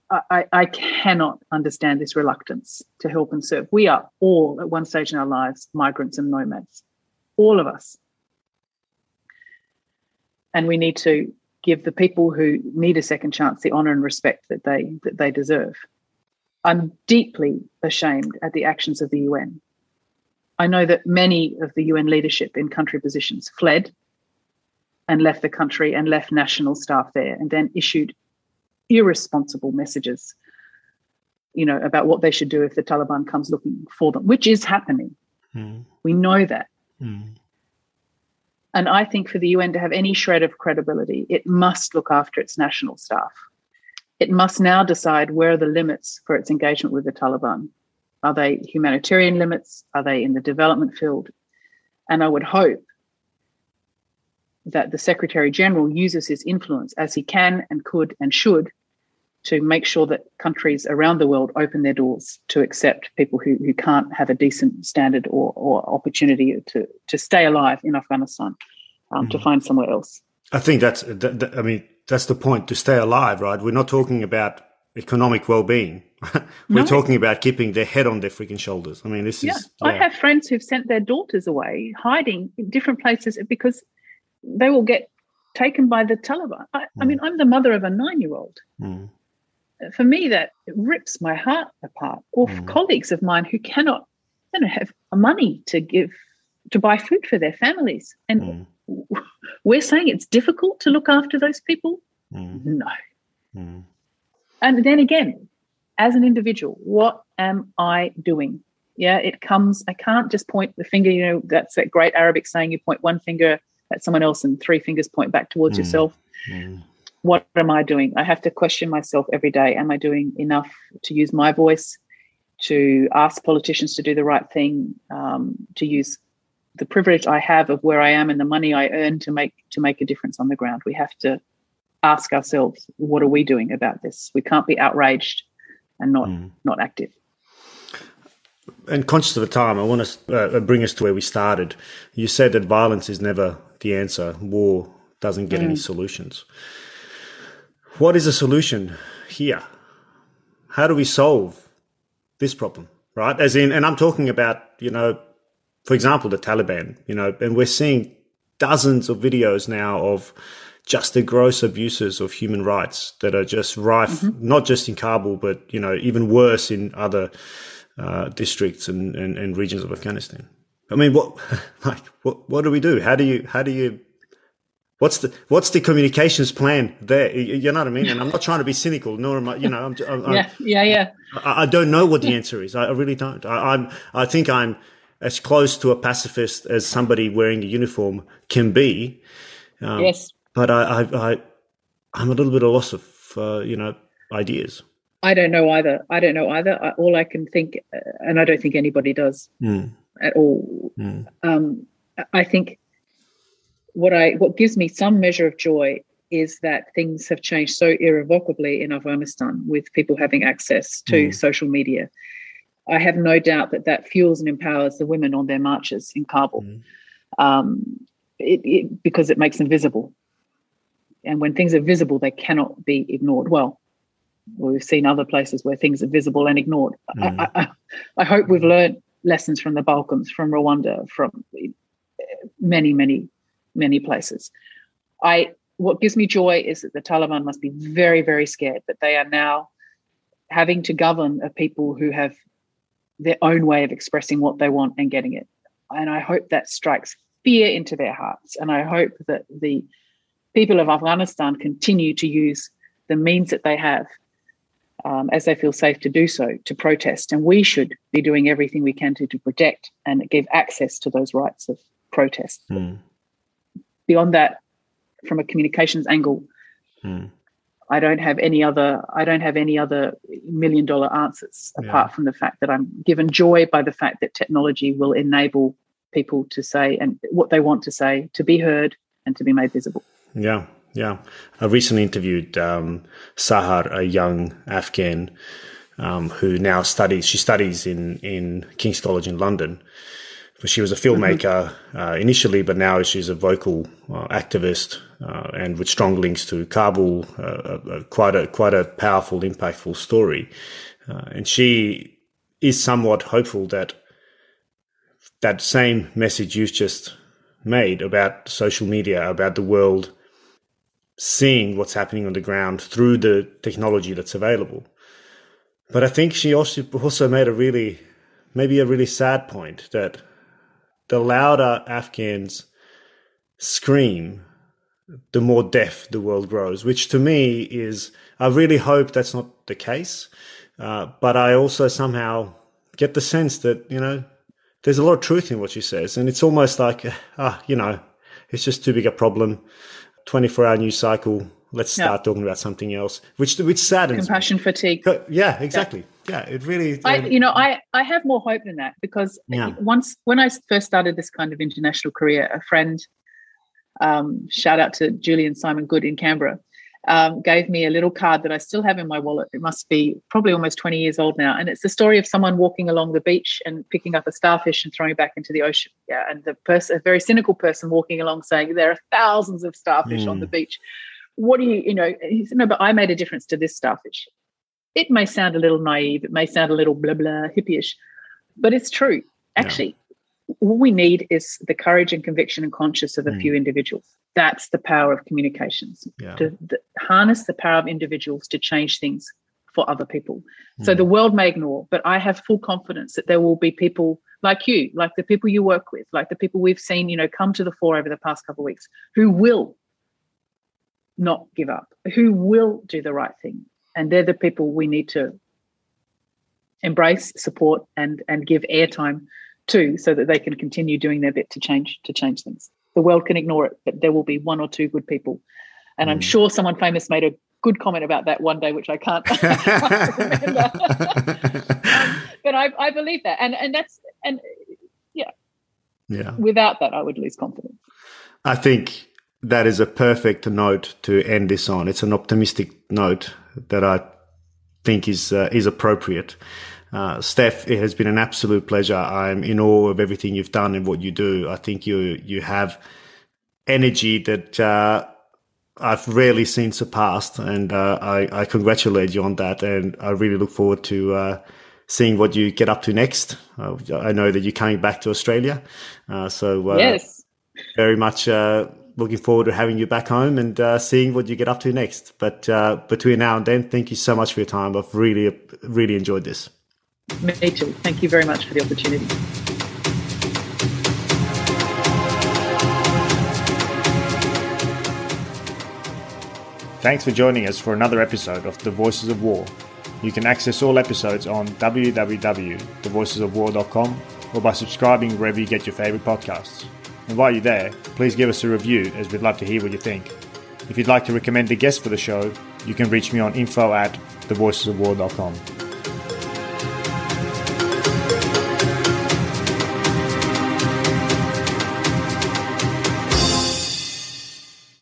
I, I, cannot understand this reluctance to help and serve. We are all, at one stage in our lives, migrants and nomads, all of us. And we need to give the people who need a second chance the honour and respect that they that they deserve. I'm deeply ashamed at the actions of the UN. I know that many of the UN leadership in country positions fled and left the country and left national staff there and then issued irresponsible messages you know about what they should do if the taliban comes looking for them which is happening. Mm. we know that. Mm. and i think for the un to have any shred of credibility it must look after its national staff. It must now decide where are the limits for its engagement with the taliban. Are they humanitarian limits? Are they in the development field? And i would hope that the Secretary General uses his influence as he can and could and should to make sure that countries around the world open their doors to accept people who, who can't have a decent standard or, or opportunity to, to stay alive in Afghanistan, um, mm to find somewhere else. I think that's, that, that, I mean, that's the point to stay alive, right? We're not talking about economic well-being. We're no. talking about keeping their head on their freaking shoulders. I mean, this yeah. is. Yeah. I have friends who've sent their daughters away, hiding in different places because they will get taken by the Taliban. I, mm. I mean, I'm the mother of a nine year old. Mm. For me, that rips my heart apart. Or mm. colleagues of mine who cannot, they don't have money to give to buy food for their families. And mm. we're saying it's difficult to look after those people. Mm. No. Mm. And then again, as an individual, what am I doing? Yeah, it comes, I can't just point the finger, you know, that's that great Arabic saying you point one finger at someone else and three fingers point back towards mm. yourself. What am I doing? I have to question myself every day. Am I doing enough to use my voice, to ask politicians to do the right thing, um, to use the privilege I have of where I am and the money I earn to make to make a difference on the ground? We have to ask ourselves, what are we doing about this? We can't be outraged and not mm. not active and conscious of the time, I want to uh, bring us to where we started. You said that violence is never the answer. War doesn't get mm. any solutions. What is a solution here? How do we solve this problem? Right? As in, and I'm talking about, you know, for example, the Taliban, you know, and we're seeing dozens of videos now of just the gross abuses of human rights that are just rife, mm-hmm. not just in Kabul, but you know even worse in other uh, districts and, and, and, regions of Afghanistan. I mean, what like what what do we do? How do you how do you what's the what's the communications plan there? You know what I mean? And I'm not trying to be cynical, nor am I. You know, I'm, I'm yeah, yeah, yeah. I, I, don't know what the answer is. I, I really don't. I, I'm I think I'm as close to a pacifist as somebody wearing a uniform can be. Um, yes but I, I, I I'm a little bit of a loss of uh, you know ideas. I don't know either. I don't know either. I, all I can think, uh, and I don't think anybody does mm. at all. Mm. Um, I think what I what gives me some measure of joy is that things have changed so irrevocably in Afghanistan with people having access to mm. social media. I have no doubt that that fuels and empowers the women on their marches in Kabul, hmm. um, it, it, because it makes them visible and when things are visible, they cannot be ignored. Well, we've seen other places where things are visible and ignored. Mm. I, I, I, hope we've learned lessons from the Balkans, from Rwanda, from many, many, many places. I what gives me joy is that the Taliban must be very, very scared that they are now having to govern a people who have their own way of expressing what they want and getting it. And I hope that strikes fear into their hearts. And I hope that the people of Afghanistan continue to use the means that they have um, as they feel safe to do so to protest. And we should be doing everything we can to, to protect and give access to those rights of protest. Mm. Beyond that, from a communications angle, mm. I don't have any other I don't have any other million dollar answers yeah. apart from the fact that I'm given joy by the fact that technology will enable people to say and what they want to say to be heard and to be made visible. Yeah, yeah. I recently interviewed um, Sahar, a young Afghan um, who now studies. She studies in in King's College in London. She was a filmmaker mm-hmm. uh, initially, but now she's a vocal uh, activist uh, and with strong links to Kabul. Uh, uh, quite a quite a powerful, impactful story. Uh, and she is somewhat hopeful that that same message you've just made about social media, about the world seeing what's happening on the ground through the technology that's available. But I think she also also made a really, maybe a really sad point that the louder Afghans scream, the more deaf the world grows, which to me is, I really hope that's not the case. Uh, but I also somehow get the sense that, you know, there's a lot of truth in what she says. And it's almost like, ah, you know, it's just too big a problem. 24 hour news cycle. Let's start talking about something else, which which saddens compassion me. fatigue. Yeah, exactly. Yeah, yeah it really. I, um, you know, I I have more hope than that because yeah. once when I first started this kind of international career, a friend, um, shout out to Julian Simon Good in Canberra, um, gave me a little card that I still have in my wallet. It must be probably almost 20 years old now. And it's the story of someone walking along the beach and picking up a starfish and throwing it back into the ocean. Yeah. And the person, a very cynical person walking along saying, there are thousands of starfish mm. on the hmm. beach. What do you, you know, he said, no, but I made a difference to this starfish. It may sound a little naive. It may sound a little blah, blah, hippyish, but it's true. Actually, all we need is the courage and conviction and conscience of a mm. few individuals. That's the power of communications. Yeah. To, to, harness the power of individuals to change things for other people. Mm. So the world may ignore, but I have full confidence that there will be people like you, like the people you work with, like the people we've seen, you know, come to the fore over the past couple of weeks, who will not give up, who will do the right thing. And they're the people we need to embrace, support, and and give airtime to, so that they can continue doing their bit to change to change things. The world can ignore it, but there will be one or two good people. And mm. I'm sure someone famous made a good comment about that one day, which I can't, remember. um, but I, I believe that, and and that's and yeah, yeah. Without that, I would lose confidence. I think that is a perfect note to end this on. It's an optimistic note that I think is uh, is appropriate. Uh, Steph, it has been an absolute pleasure. I'm in awe of everything you've done and what you do. I think you you have energy that uh, I've rarely seen surpassed, and uh, I, I, congratulate you on that. And I really look forward to uh, seeing what you get up to next. Uh, I know that you're coming back to Australia, uh, so yes, very much looking forward to having you back home and uh, seeing what you get up to next. But uh, between now and then, thank you so much for your time. I've really, really enjoyed this. Me too. Thank you very much for the opportunity. Thanks for joining us for another episode of The Voices of War. You can access all episodes on www.thevoicesofwar.com or by subscribing wherever you get your favourite podcasts. And while you're there, please give us a review as we'd love to hear what you think. If you'd like to recommend a guest for the show, you can reach me on info at thevoicesofwar.com.